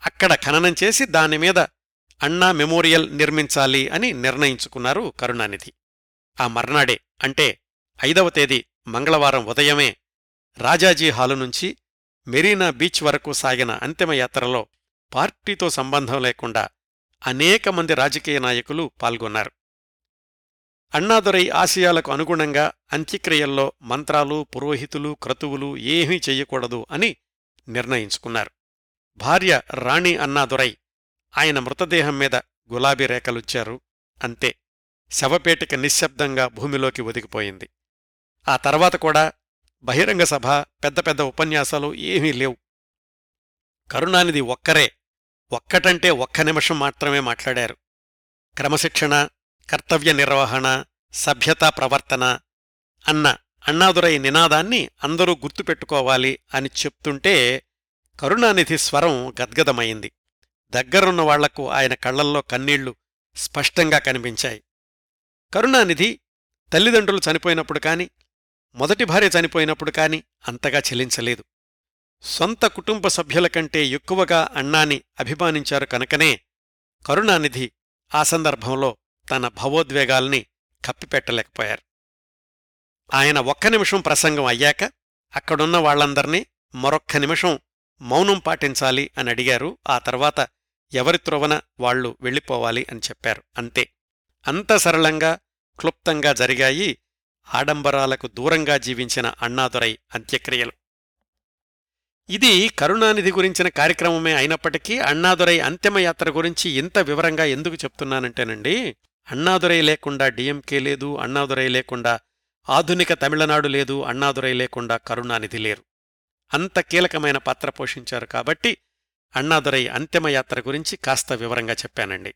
అక్కడ ఖననం చేసి దానిమీద అన్నా మెమోరియల్ నిర్మించాలి అని నిర్ణయించుకున్నారు కరుణానిధి. ఆ మర్నాడే అంటే ఐదవ తేదీ మంగళవారం ఉదయమే రాజాజీ హాలు నుంచి మెరీనా బీచ్ వరకు సాగిన అంతిమయాత్రలో పార్టీతో సంబంధం లేకుండా అనేక మంది రాజకీయ నాయకులు పాల్గొన్నారు. అన్నాదొరై ఆశయాలకు అనుగుణంగా అంత్యక్రియల్లో మంత్రాలు పురోహితులు క్రతువులు ఏమీ చెయ్యకూడదు అని నిర్ణయించుకున్నారు. భార్య రాణి అన్నాదురై ఆయన మృతదేహం మీద గులాబీ రేఖలుచ్చారు అంతే. శవపేటిక నిశ్శబ్దంగా భూమిలోకి ఒదిగిపోయింది. ఆ తర్వాత కూడా బహిరంగ సభ పెద్ద పెద్ద ఉపన్యాసాలు ఏమీ లేవు. కరుణానిధి ఒక్కరే ఒక్కటంటే ఒక్క నిమిషం మాత్రమే మాట్లాడారు. క్రమశిక్షణ కర్తవ్య నిర్వహణ సభ్యతా ప్రవర్తన అన్న అన్నాదురై నినాదాన్ని అందరూ గుర్తుపెట్టుకోవాలి అని చెప్తుంటే కరుణానిధి స్వరం గద్గదమైంది దగ్గరున్న వాళ్ళకు ఆయన కళ్ళల్లో కన్నీళ్ళు స్పష్టంగా కనిపించాయి. కరుణానిధి తల్లిదండ్రులు చనిపోయినప్పుడు కాని మొదటి భార్య చనిపోయినప్పుడు కాని అంతగా చెలించలేదు. సొంత కుటుంబ సభ్యుల కంటే ఎక్కువగా అన్నాని అభిమానించారు కనుకనే కరుణానిధి ఆ సందర్భంలో తన భవోద్వేగాల్ని కప్పిపెట్టలేకపోయారు. ఆయన ఒక్క నిమిషం ప్రసంగం అయ్యాక అక్కడున్న వాళ్ళందర్నీ మరొక్క నిమిషం మౌనం పాటించాలి అని అడిగారు. ఆ తర్వాత ఎవరి త్రోవన వాళ్ళు వెళ్ళిపోవాలి అని చెప్పారు. అంతే. అంత సరళంగా క్లుప్తంగా జరిగాయి ఆడంబరాలకు దూరంగా జీవించిన అన్నాదురై అంత్యక్రియలు. ఇది కరుణానిధి గురించిన కార్యక్రమమే అయినప్పటికీ అన్నాదురై అంతిమయాత్ర గురించి ఇంత వివరంగా ఎందుకు చెప్తున్నానంటేనండి అన్నాదురై లేకుండా డిఎంకే లేదు అన్నాదురై లేకుండా ఆధునిక తమిళనాడు లేదు అన్నాదురై లేకుండా కరుణానిధి లేరు. అంత కీలకమైన పాత్ర పోషించారు కాబట్టి అన్నాదురై అంతిమయాత్ర గురించి కాస్త వివరంగా చెప్పానండి.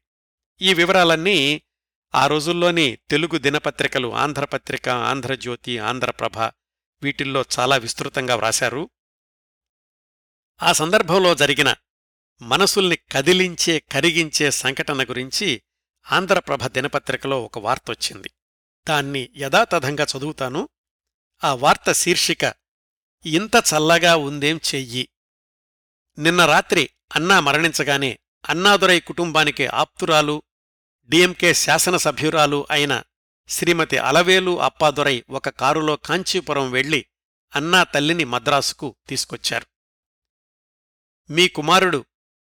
ఈ వివరాలన్నీ ఆ రోజుల్లోని తెలుగు దినపత్రికలు ఆంధ్రపత్రిక ఆంధ్రజ్యోతి ఆంధ్రప్రభ వీటిల్లో చాలా విస్తృతంగా వ్రాశారు. ఆ సందర్భంలో జరిగిన మనసుల్ని కదిలించే కరిగించే సంఘటన గురించి ఆంధ్రప్రభ దినపత్రికలో ఒక వార్తొచ్చింది దాన్ని యథాతథంగా చదువుతాను. ఆ వార్త శీర్షిక ఇంత చల్లగా ఉందేం చెయ్యి. నిన్న రాత్రి అన్నా మరణించగానే అన్నాదురై కుటుంబానికి ఆప్తురాలు డిఎంకే శాసనసభ్యురాలు అయిన శ్రీమతి అలవేలు అప్పాదురై ఒక కారులో కాంచీపురం వెళ్ళి అన్నా తల్లిని మద్రాసుకు తీసుకొచ్చారు. మీ కుమారుడు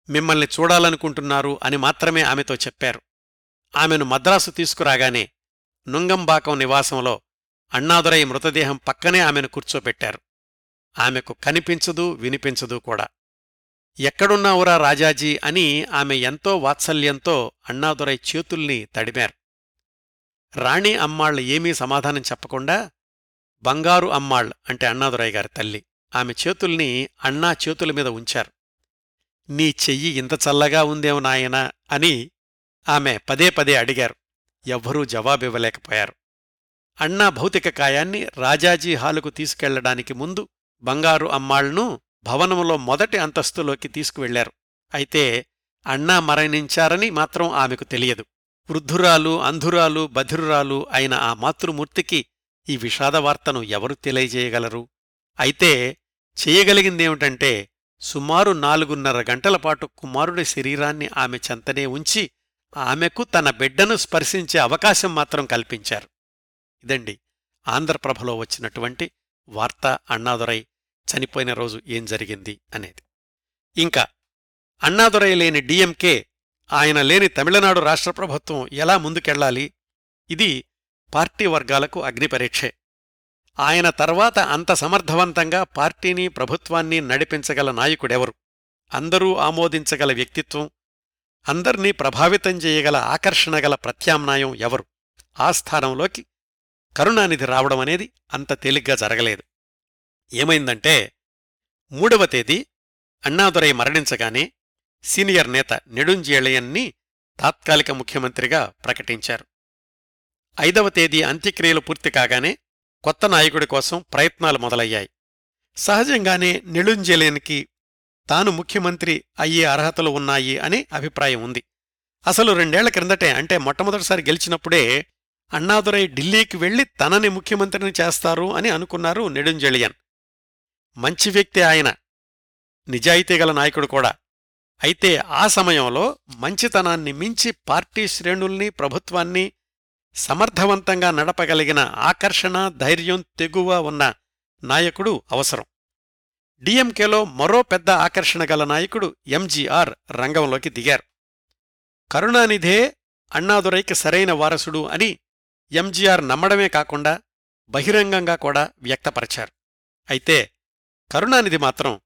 మిమ్మల్ని చూడాలనుకుంటున్నారు అని మాత్రమే ఆమెతో చెప్పారు. ఆమెను మద్రాసు తీసుకురాగానే నుంగంబాకం నివాసంలో అన్నాదురై మృతదేహం పక్కనే ఆమెను కూర్చోబెట్టారు ఆమెకు కనిపించదు వినిపించదు కూడా. ఎక్కడున్నావురా రాజాజీ అని ఆమె ఎంతో వాత్సల్యంతో అన్నాదురై చేతుల్ని తడిమారు. రాణి అమ్మాళ్ళ ఏమీ సమాధానం చెప్పకుండా బంగారు అమ్మాళ్ అంటే అన్నాదురై గారి తల్లి ఆమె చేతుల్ని అన్నా చేతుల మీద ఉంచారు. నీ చెయ్యి ఇంత చల్లగా ఉందేమో నాయనా అని ఆమె పదే పదే అడిగారు. ఎవ్వరూ జవాబివ్వలేకపోయారు. అన్నా భౌతిక కాయాన్ని రాజాజీ హాలుకు తీసుకెళ్ళడానికి ముందు బంగారు అమ్మాళ్ను భవనంలో మొదటి అంతస్తులోకి తీసుకువెళ్ళారు అయితే అన్నా మరణించారని మాత్రం ఆమెకు తెలియదు. వృద్ధురాలు అంధురాలు బధిరురాలు అయిన ఆ మాతృమూర్తికి ఈ విషాదవార్తను ఎవరు తెలియజేయగలరు? అయితే చేయగలిగిందేమిటంటే సుమారు నాలుగున్నర గంటల పాటు కుమారుడి శరీరాన్ని ఆమె చెంతనే ఉంచి ఆమెకు తన బిడ్డను స్పర్శించే అవకాశం మాత్రం కల్పించారు. ఇదండి ఆంధ్రప్రభలో వచ్చినటువంటి వార్త అన్నాదురై చనిపోయిన రోజు ఏం జరిగింది అనేది. ఇంకా అన్నాదురై లేని డిఎంకే ఆయన లేని తమిళనాడు రాష్ట్ర ప్రభుత్వం ఎలా ముందుకెళ్ళాలి ఇది పార్టీ వర్గాలకు అగ్నిపరీక్షే ఆయన తర్వాత అంత సమర్థవంతంగా పార్టీని ప్రభుత్వాన్ని నడిపించగల నాయకుడెవరు? అందరూ ఆమోదించగల వ్యక్తిత్వం అందర్నీ ప్రభావితం చేయగల ఆకర్షణగల ప్రత్యామ్నాయం ఎవరు? ఆ స్థానంలోకి కరుణానిధి రావడం అనేది అంత తేలిగ్గా జరగలేదు. ఏమైందంటే మూడవ తేదీ అన్నాదురై మరణించగానే సీనియర్ నేత నెడుంజేళయన్ని తాత్కాలిక ముఖ్యమంత్రిగా ప్రకటించారు. ఐదవ తేదీ అంత్యక్రియలు పూర్తి కాగానే కొత్త నాయకుడి కోసం ప్రయత్నాలు మొదలయ్యాయి. సహజంగానే నెడుంజేలయన్కి తాను ముఖ్యమంత్రి అయ్యే అర్హతలు ఉన్నాయి అనే అభిప్రాయం ఉంది. అసలు రెండేళ్ళ క్రిందటే అంటే మొట్టమొదటిసారి గెలిచినప్పుడే అన్నాదురై ఢిల్లీకి వెళ్ళి తనని ముఖ్యమంత్రిని చేస్తారు అని అనుకున్నారు నెడుంజలియన్. మంచి వ్యక్తి ఆయన. నిజాయితీగల నాయకుడు కూడా. అయితే ఆ సమయంలో మంచితనాన్ని మించి పార్టీ శ్రేణుల్ని ప్రభుత్వాన్ని సమర్థవంతంగా నడపగలిగిన ఆకర్షణ ధైర్యం తెగువ ఉన్న నాయకుడు అవసరం. డిఎంకేలో మరో పెద్ద ఆకర్షణ గల నాయకుడు ఎంజీఆర్ రంగంలోకి దిగారు. కరుణానిధే అన్నాదురైకి సరైన వారసుడు అని ఎంజీఆర్ నమ్మడమే కాకుండా బహిరంగంగా కూడా వ్యక్తపరిచారు. అయితే కరుణానిధి మాత్రం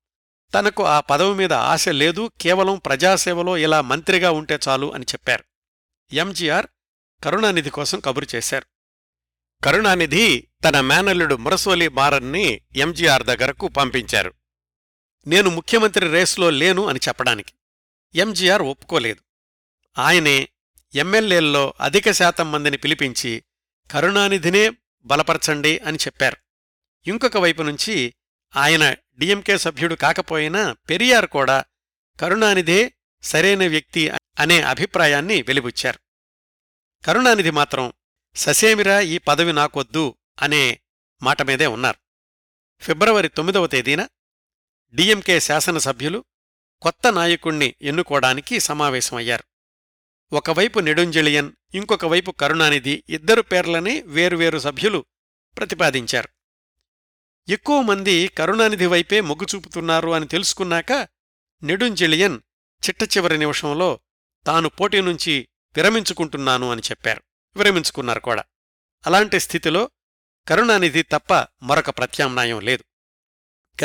తనకు ఆ పదవి మీద ఆశ లేదు కేవలం ప్రజాసేవలో ఇలా మంత్రిగా ఉంటే చాలు అని చెప్పారు. ఎంజీఆర్ కరుణానిధి కోసం కబురు చేశారు. కరుణానిధి తన మేనల్లుడు మురసోలి మారన్ని ఎంజీఆర్ దగ్గరకు పంపించారు. నేను ముఖ్యమంత్రి రేసులో లేను అని చెప్పడానికి. ఎంజీఆర్ ఒప్పుకోలేదు. ఆయనే ఎమ్మెల్యేల్లో అధిక శాతం మందిని పిలిపించి కరుణానిధినే బలపరచండి అని చెప్పారు. ఇంకొక వైపు నుంచి ఆయన డిఎంకే సభ్యుడు కాకపోయినా పెరియార్ కూడా కరుణానిధే సరైన వ్యక్తి అనే అభిప్రాయాన్ని వెలిబుచ్చారు. కరుణానిధి మాత్రం ససేమిరా ఈ పదవి నాకొద్దు అనే మాట మీదే ఉన్నారు. ఫిబ్రవరి తొమ్మిదవ తేదీన డిఎంకే శాసనసభ్యులు కొత్త నాయకుణ్ణి ఎన్నుకోవడానికి సమావేశమయ్యారు. ఒకవైపు నెడుంజలియన్ ఇంకొక వైపు కరుణానిధి ఇద్దరు పేర్లని వేరువేరు సభ్యులు ప్రతిపాదించారు. ఎక్కువ మంది కరుణానిధి వైపే మొగ్గు చూపుతున్నారు అని తెలుసుకున్నాక నెడుంజెళియన్ చిట్టచివరి నిమిషంలో తాను పోటీ నుంచి విరమించుకుంటున్నాను అని చెప్పారు. విరమించుకున్నారు కూడా. అలాంటి స్థితిలో కరుణానిధి తప్ప మరొక ప్రత్యామ్నాయం లేదు.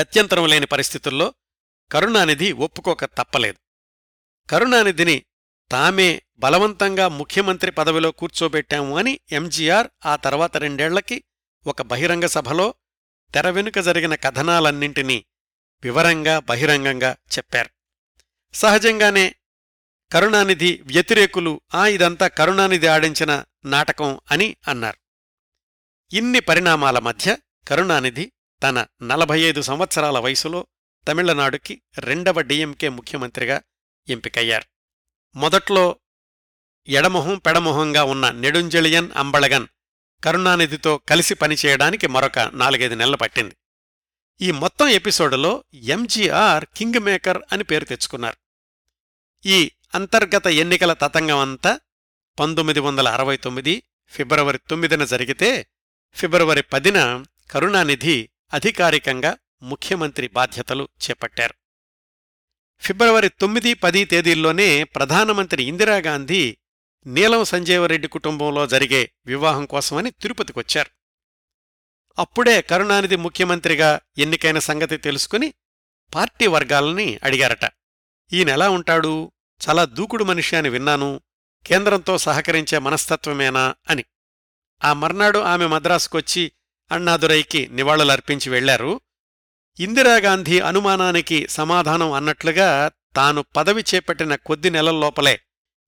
గత్యంతరం లేని పరిస్థితుల్లో కరుణానిధి ఒప్పుకోక తప్పలేదు. కరుణానిధిని తామే బలవంతంగా ముఖ్యమంత్రి పదవిలో కూర్చోబెట్టాము అని ఎంజీఆర్ ఆ తర్వాత రెండేళ్ళకి ఒక బహిరంగ సభలో తెర వెనుక జరిగిన కథనాలన్నింటినీ వివరంగా బహిరంగంగా చెప్పారు. సహజంగానే కరుణానిధి వ్యతిరేకులు ఆ ఇదంతా కరుణానిధి ఆడించిన నాటకం అని అన్నారు. ఇన్ని పరిణామాల మధ్య కరుణానిధి తన నలభై ఐదు సంవత్సరాల వయసులో తమిళనాడుకి రెండవ డిఎంకే ముఖ్యమంత్రిగా ఎంపికయ్యారు. మొదట్లో ఎడమొహం పెడమొహంగా ఉన్న నెడుంజలియన్ అంబళగన్ కరుణానిధితో కలిసి పనిచేయడానికి మరొక నాలుగైదు నెలలు పట్టింది. ఈ మొత్తం ఎపిసోడులో ఎంజీఆర్ కింగ్ మేకర్ అని పేరు తెచ్చుకున్నారు. ఈ అంతర్గత ఎన్నికల తతంగమంతా పంతొమ్మిది వందల అరవై తొమ్మిది ఫిబ్రవరి తొమ్మిదిన జరిగితే ఫిబ్రవరి పదిన కరుణానిధి అధికారికంగా ముఖ్యమంత్రి బాధ్యతలు చేపట్టారు. ఫిబ్రవరి తొమ్మిది పది తేదీల్లోనే ప్రధానమంత్రి ఇందిరాగాంధీ నీలం సంజీవరెడ్డి కుటుంబంలో జరిగే వివాహం కోసమని తిరుపతికొచ్చారు. అప్పుడే కరుణానిధి ముఖ్యమంత్రిగా ఎన్నికైన సంగతి తెలుసుకుని పార్టీ వర్గాలని అడిగారట. ఈయనెలా ఉంటాడు చాలా దూకుడు మనిషి అని విన్నాను కేంద్రంతో సహకరించే మనస్తత్వమేనా అని. ఆ మర్నాడు ఆమె మద్రాసుకొచ్చి అణ్ణాదురైకి నివాళులర్పించి వెళ్ళారు ఇందిరాగాంధీ అనుమానానికి సమాధానం అన్నట్లుగా తాను పదవి చేపట్టిన కొద్ది నెలల్లోపలే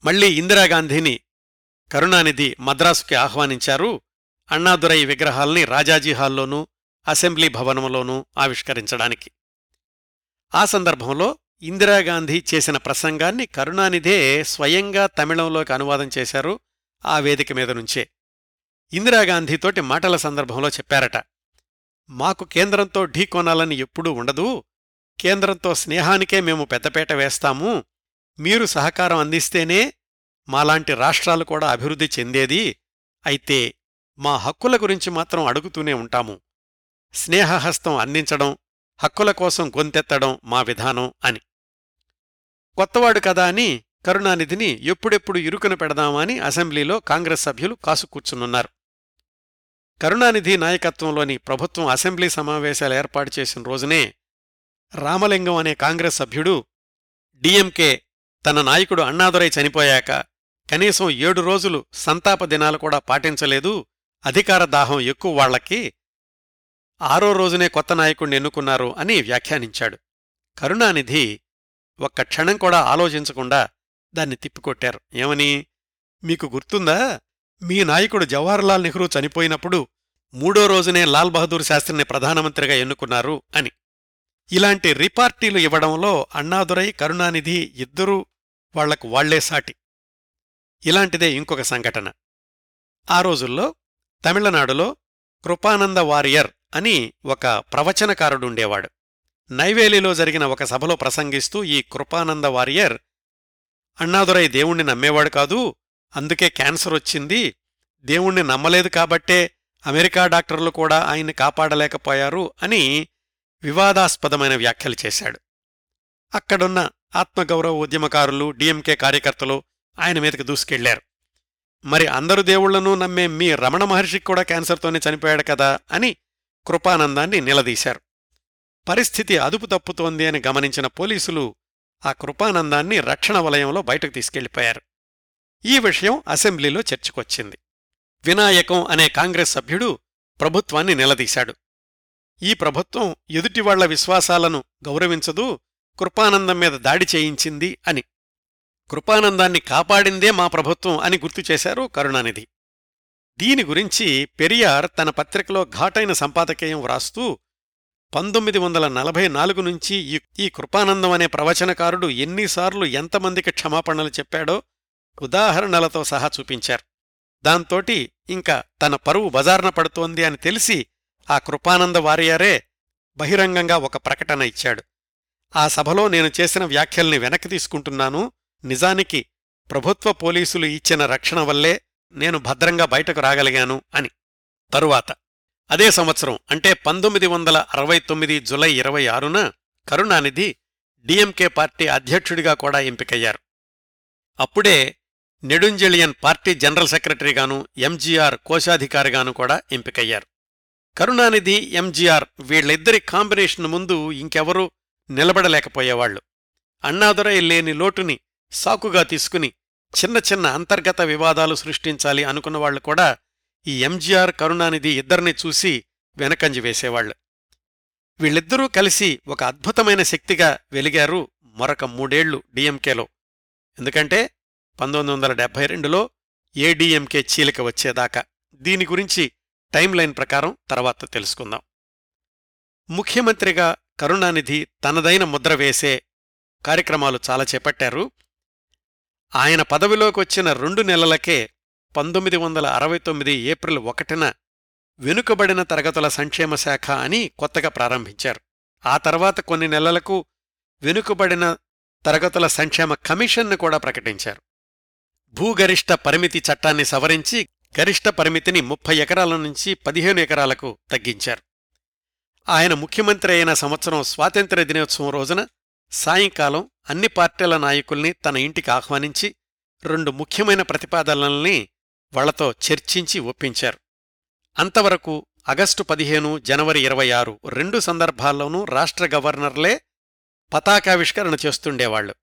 మళ్ళీ ఇందిరాగాంధీని కరుణానిధి మద్రాసుకి ఆహ్వానించారు. అన్నాదురై విగ్రహాల్ని రాజాజీ హాల్లోనూ అసెంబ్లీ భవనంలోనూ ఆవిష్కరించడానికి. ఆ సందర్భంలో ఇందిరాగాంధీ చేసిన ప్రసంగాన్ని కరుణానిధే స్వయంగా తమిళంలోకి అనువాదం చేశారు ఆ వేదిక మీద నుంచే. ఇందిరాగాంధీతోటి మాటల సందర్భంలో చెప్పారట మాకు కేంద్రంతో ఢీకొనాలని ఎప్పుడూ ఉండదు. కేంద్రంతో స్నేహానికే మేము పెద్దపేట వేస్తాము. మీరు సహకారం అందిస్తేనే మాలాంటి రాష్ట్రాలు కూడా అభివృద్ధి చెందేది. అయితే మా హక్కుల గురించి మాత్రం అడుగుతూనే ఉంటాము. స్నేహహస్తం అందించడం హక్కుల కోసం గొంతెత్తడం మా విధానం అని. కొత్తవాడు కదా అని కరుణానిధిని ఎప్పుడెప్పుడు ఇరుకున పెడదామా అని అసెంబ్లీలో కాంగ్రెస్ సభ్యులు కాసుకూర్చునున్నారు. కరుణానిధి నాయకత్వంలోని ప్రభుత్వం అసెంబ్లీ సమావేశాలు ఏర్పాటు చేసిన రోజునే రామలింగం అనే కాంగ్రెస్ సభ్యుడు డిఎంకే తన నాయకుడు అన్నాదురై చనిపోయాక కనీసం ఏడు రోజులు సంతాప దినాలు కూడా పాటించలేదు. అధికార దాహం ఎక్కువ వాళ్ళకి ఆరో రోజునే కొత్త నాయకుణ్ణి ఎన్నుకున్నారు అని వ్యాఖ్యానించాడు. కరుణానిధి ఒక్క క్షణం కూడా ఆలోచించకుండా దాన్ని తిప్పికొట్టారు. ఏమని? మీకు గుర్తుందా? మీ నాయకుడు జవహర్లాల్ నెహ్రూ చనిపోయినప్పుడు మూడో రోజునే లాల్ బహదూర్ శాస్త్రిని ప్రధానమంత్రిగా ఎన్నుకున్నారు అని. ఇలాంటి రిపార్టీలు ఇవ్వడంలో అన్నాదురై కరుణానిధి ఇద్దరూ వాళ్ళకు వాళ్ళే సాటి. ఇలాంటిదే ఇంకొక సంఘటన. ఆ రోజుల్లో తమిళనాడులో కృపానంద వారియర్ అని ఒక ప్రవచనకారుడుండేవాడు నైవేలిలో జరిగిన ఒక సభలో ప్రసంగిస్తూ ఈ కృపానంద వారియర్ అన్నాదురై దేవుణ్ణి నమ్మేవాడు కాదు అందుకే క్యాన్సర్ వచ్చింది. దేవుణ్ణి నమ్మలేదు కాబట్టే అమెరికా డాక్టర్లు కూడా ఆయన్ని కాపాడలేకపోయారు అని వివాదాస్పదమైన వ్యాఖ్యలు చేశాడు. అక్కడున్న ఆత్మగౌరవ ఉద్యమకారులు డిఎంకే కార్యకర్తలు ఆయన మీదకి దూసుకెళ్ళారు. మరి అందరు దేవుళ్ళను నమ్మే మీ రమణ మహర్షికి కూడా క్యాన్సర్తోనే చనిపోయాడు కదా అని కృపానందాన్ని నిలదీశారు. పరిస్థితి అదుపు తప్పుతోంది అని గమనించిన పోలీసులు ఆ కృపానందాన్ని రక్షణ వలయంలో బయటకు తీసుకెళ్ళిపోయారు. ఈ విషయం అసెంబ్లీలో చర్చకొచ్చింది. వినాయకం అనే కాంగ్రెస్ సభ్యుడు ప్రభుత్వాన్ని నిలదీశాడు. ఈ ప్రభుత్వం ఎదుటివాళ్ళ విశ్వాసాలను గౌరవించదు కృపానందం మీద దాడి చేయించింది అని. కృపానందాన్ని కాపాడిందే మా ప్రభుత్వం అని గుర్తు చేశారు కరుణానిధి. దీని గురించి పెరియార్ తన పత్రికలో ఘాటైన సంపాదకేయం వ్రాస్తూ పంతొమ్మిది వందల నలభై నాలుగు నుంచి ఈ ఈ కృపానందం అనే ప్రవచనకారుడు ఎన్నిసార్లు ఎంతమందికి క్షమాపణలు చెప్పాడో ఉదాహరణలతో సహా చూపించారు. దాంతోటి ఇంకా తన పరువు బజార్న పడుతోంది అని తెలిసి ఆ కృపానంద వారియారే బహిరంగంగా ఒక ప్రకటన ఇచ్చాడు. ఆ సభలో నేను చేసిన వ్యాఖ్యల్ని వెనక్కి తీసుకుంటున్నాను. నిజానికి ప్రభుత్వ పోలీసులు ఇచ్చిన రక్షణ వల్లే నేను భద్రంగా బయటకు రాగలిగాను అని. తరువాత అదే సంవత్సరం అంటే పంతొమ్మిది వందల అరవై తొమ్మిది జులై ఇరవై ఆరున కరుణానిధి డిఎంకే పార్టీ అధ్యక్షుడిగా కూడా ఎంపికయ్యారు. అప్పుడే నెడుంజలియన్ పార్టీ జనరల్ సెక్రటరీగాను ఎంజీఆర్ కోశాధికారిగాను కూడా ఎంపికయ్యారు. కరుణానిధి ఎంజీఆర్ వీళ్ళిద్దరి కాంబినేషన్ ముందు ఇంకెవరూ నిలబడలేకపోయేవాళ్ళు అన్నాదురై లేని లోటుని సాకుగా తీసుకుని చిన్న చిన్న అంతర్గత వివాదాలు సృష్టించాలి అనుకున్నవాళ్ళు కూడా ఈ ఎంజీఆర్ కరుణానిధి ఇద్దరిని చూసి వెనకంజి వేసేవాళ్ళు వీళ్ళిద్దరూ కలిసి ఒక అద్భుతమైన శక్తిగా వెలిగారు మరొక మూడేళ్ళు డిఎంకేలో. ఎందుకంటే పంతొమ్మిది వందల డెబ్బై రెండులో ఏడీఎంకే చీలిక వచ్చేదాకా. దీని గురించి టైం లైన్ ప్రకారం తర్వాత తెలుసుకుందాం. ముఖ్యమంత్రిగా కరుణానిధి తనదైన ముద్ర వేసే కార్యక్రమాలు చాలా చేపట్టారు. ఆయన పదవిలోకి వచ్చిన రెండు నెలలకే పంతొమ్మిది వందల అరవై తొమ్మిది ఏప్రిల్ ఒకటిన వెనుకబడిన తరగతుల సంక్షేమ శాఖ అని కొత్తగా ప్రారంభించారు. ఆ తర్వాత కొన్ని నెలలకు వెనుకబడిన తరగతుల సంక్షేమ కమిషన్ను కూడా ప్రకటించారు. భూగరిష్ట పరిమితి చట్టాన్ని సవరించి గరిష్ట పరిమితిని ముప్పై ఎకరాల నుంచి పదిహేను ఎకరాలకు తగ్గించారు. ఆయన ముఖ్యమంత్రి అయిన సంవత్సరం స్వాతంత్ర్య దినోత్సవం రోజున సాయంకాలం అన్ని పార్టీల నాయకుల్ని తన ఇంటికి ఆహ్వానించి రెండు ముఖ్యమైన ప్రతిపాదనల్ని వాళ్ళతో చర్చించి ఒప్పించారు. అంతవరకు ఆగస్టు పదిహేను జనవరి ఇరవై ఆరు రెండు సందర్భాల్లోనూ రాష్ట్ర గవర్నర్లే పతాకావిష్కరణ చేస్తుండేవాళ్ళు.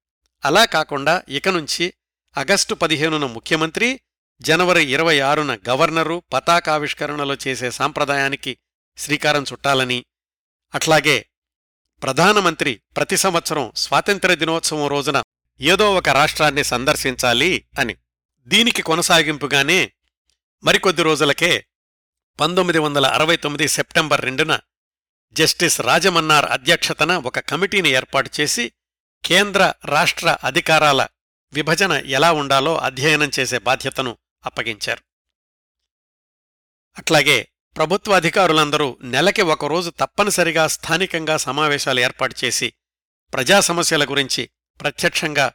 అలా కాకుండా ఇక నుంచి ఆగస్టు పదిహేనున ముఖ్యమంత్రి జనవరి ఇరవై ఆరున గవర్నరు పతాకావిష్కరణలో చేసే సాంప్రదాయానికి శ్రీకారం చుట్టాలని అట్లాగే ప్రధానమంత్రి ప్రతి సంవత్సరం స్వాతంత్ర్య దినోత్సవం రోజున ఏదో ఒక రాష్ట్రాన్ని సందర్శించాలి అని. దీనికి కొనసాగింపుగానే మరికొద్ది రోజులకే పంతొమ్మిది వందల అరవై తొమ్మిది సెప్టెంబర్ రెండున జస్టిస్ రాజమన్నార్ అధ్యక్షతన ఒక కమిటీని ఏర్పాటు చేసి కేంద్ర రాష్ట్ర అధికారాల విభజన ఎలా ఉండాలో అధ్యయనం చేసే బాధ్యతను అప్పగించారు. అట్లాగే ప్రభుత్వ అధికారులందరూ నెలకి ఒకరోజు తప్పనిసరిగా స్థానికంగా సమావేశాలు ఏర్పాటు చేసి ప్రజా సమస్యల గురించి ప్రత్యక్షంగా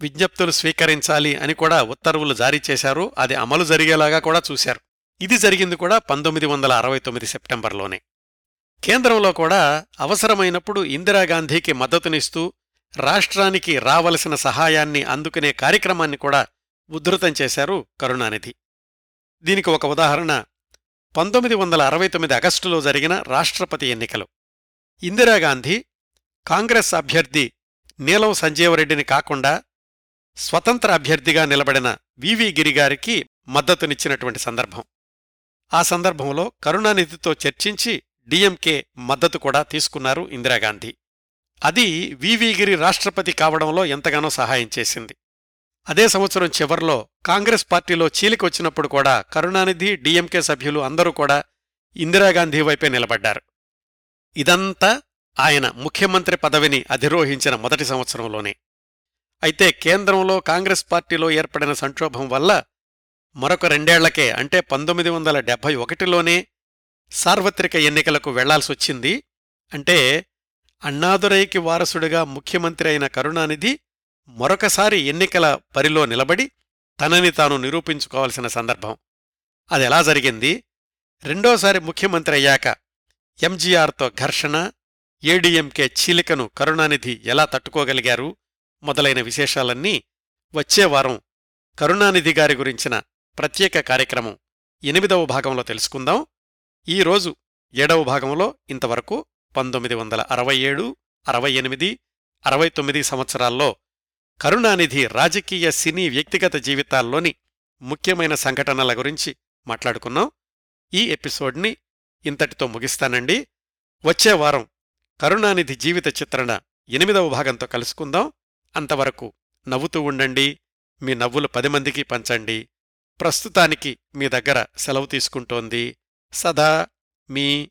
విజ్ఞప్తులు స్వీకరించాలి అని కూడా ఉత్తర్వులు జారీ చేశారు. అది అమలు జరిగేలాగా కూడా చూశారు. ఇది జరిగింది కూడా పంతొమ్మిది వందల అరవై తొమ్మిది సెప్టెంబర్లోనే. కేంద్రంలో కూడా అవసరమైనప్పుడు ఇందిరాగాంధీకి మద్దతునిస్తూ రాష్ట్రానికి రావలసిన సహాయాన్ని అందుకునే కార్యక్రమాన్ని కూడా ఉద్ధృతం చేశారు కరుణానిధి. దీనికి ఒక ఉదాహరణ. పంతొమ్మిది వందల అరవై తొమ్మిది ఆగస్టులో జరిగిన రాష్ట్రపతి ఎన్నికలు. ఇందిరాగాంధీ కాంగ్రెస్ అభ్యర్థి నీలం సంజీవరెడ్డిని కాకుండా స్వతంత్ర అభ్యర్థిగా నిలబడిన వివి గిరిగారికి మద్దతునిచ్చినటువంటి సందర్భం. ఆ సందర్భంలో కరుణానిధితో చర్చించి డిఎంకే మద్దతు కూడా తీసుకున్నారు ఇందిరాగాంధీ. అది వివీగిరి రాష్ట్రపతి కావడంలో ఎంతగానో సహాయం చేసింది. అదే సంవత్సరం చివర్లో కాంగ్రెస్ పార్టీలో చీలికొచ్చినప్పుడు కూడా కరుణానిధి డిఎంకే సభ్యులు అందరూ కూడా ఇందిరాగాంధీ వైపే నిలబడ్డారు. ఇదంతా ఆయన ముఖ్యమంత్రి పదవిని అధిరోహించిన మొదటి సంవత్సరంలోనే. అయితే కేంద్రంలో కాంగ్రెస్ పార్టీలో ఏర్పడిన సంక్షోభం వల్ల మరొక రెండేళ్ళకే అంటే పంతొమ్మిది వందల డెబ్బై ఒకటిలోనే సార్వత్రిక ఎన్నికలకు వెళ్ళాల్సొచ్చింది. అంటే అన్నాదురైకి వారసుడిగా ముఖ్యమంత్రి అయిన కరుణానిధి మరొకసారి ఎన్నికల పరిలో నిలబడి తనని తాను నిరూపించుకోవాల్సిన సందర్భం. అదెలా జరిగింది? రెండోసారి ముఖ్యమంత్రి అయ్యాక ఎంజీఆర్తో ఘర్షణ ఏడీఎంకే చీలికను కరుణానిధి ఎలా తట్టుకోగలిగారు మొదలైన విశేషాలన్నీ వచ్చే వారం కరుణానిధి గారి గురించిన ప్రత్యేక కార్యక్రమం ఎనిమిదవ భాగంలో తెలుసుకుందాం. ఈరోజు ఏడవ భాగంలో ఇంతవరకు పంతొమ్మిది వందల అరవై ఏడు అరవై ఎనిమిది అరవై తొమ్మిది సంవత్సరాల్లో కరుణానిధి రాజకీయ సినీ వ్యక్తిగత జీవితాల్లోని ముఖ్యమైన సంఘటనల గురించి మాట్లాడుకున్నాం. ఈ ఎపిసోడ్ని ఇంతటితో ముగిస్తానండి. వచ్చే వారం కరుణానిధి జీవిత చిత్రణ ఎనిమిదవ భాగంతో కలుసుకుందాం. అంతవరకు నవ్వుతూ ఉండండి. మీ నవ్వులు పది మందికి పంచండి. ప్రస్తుతానికి మీ దగ్గర సెలవు తీసుకుంటోంది సదా మీ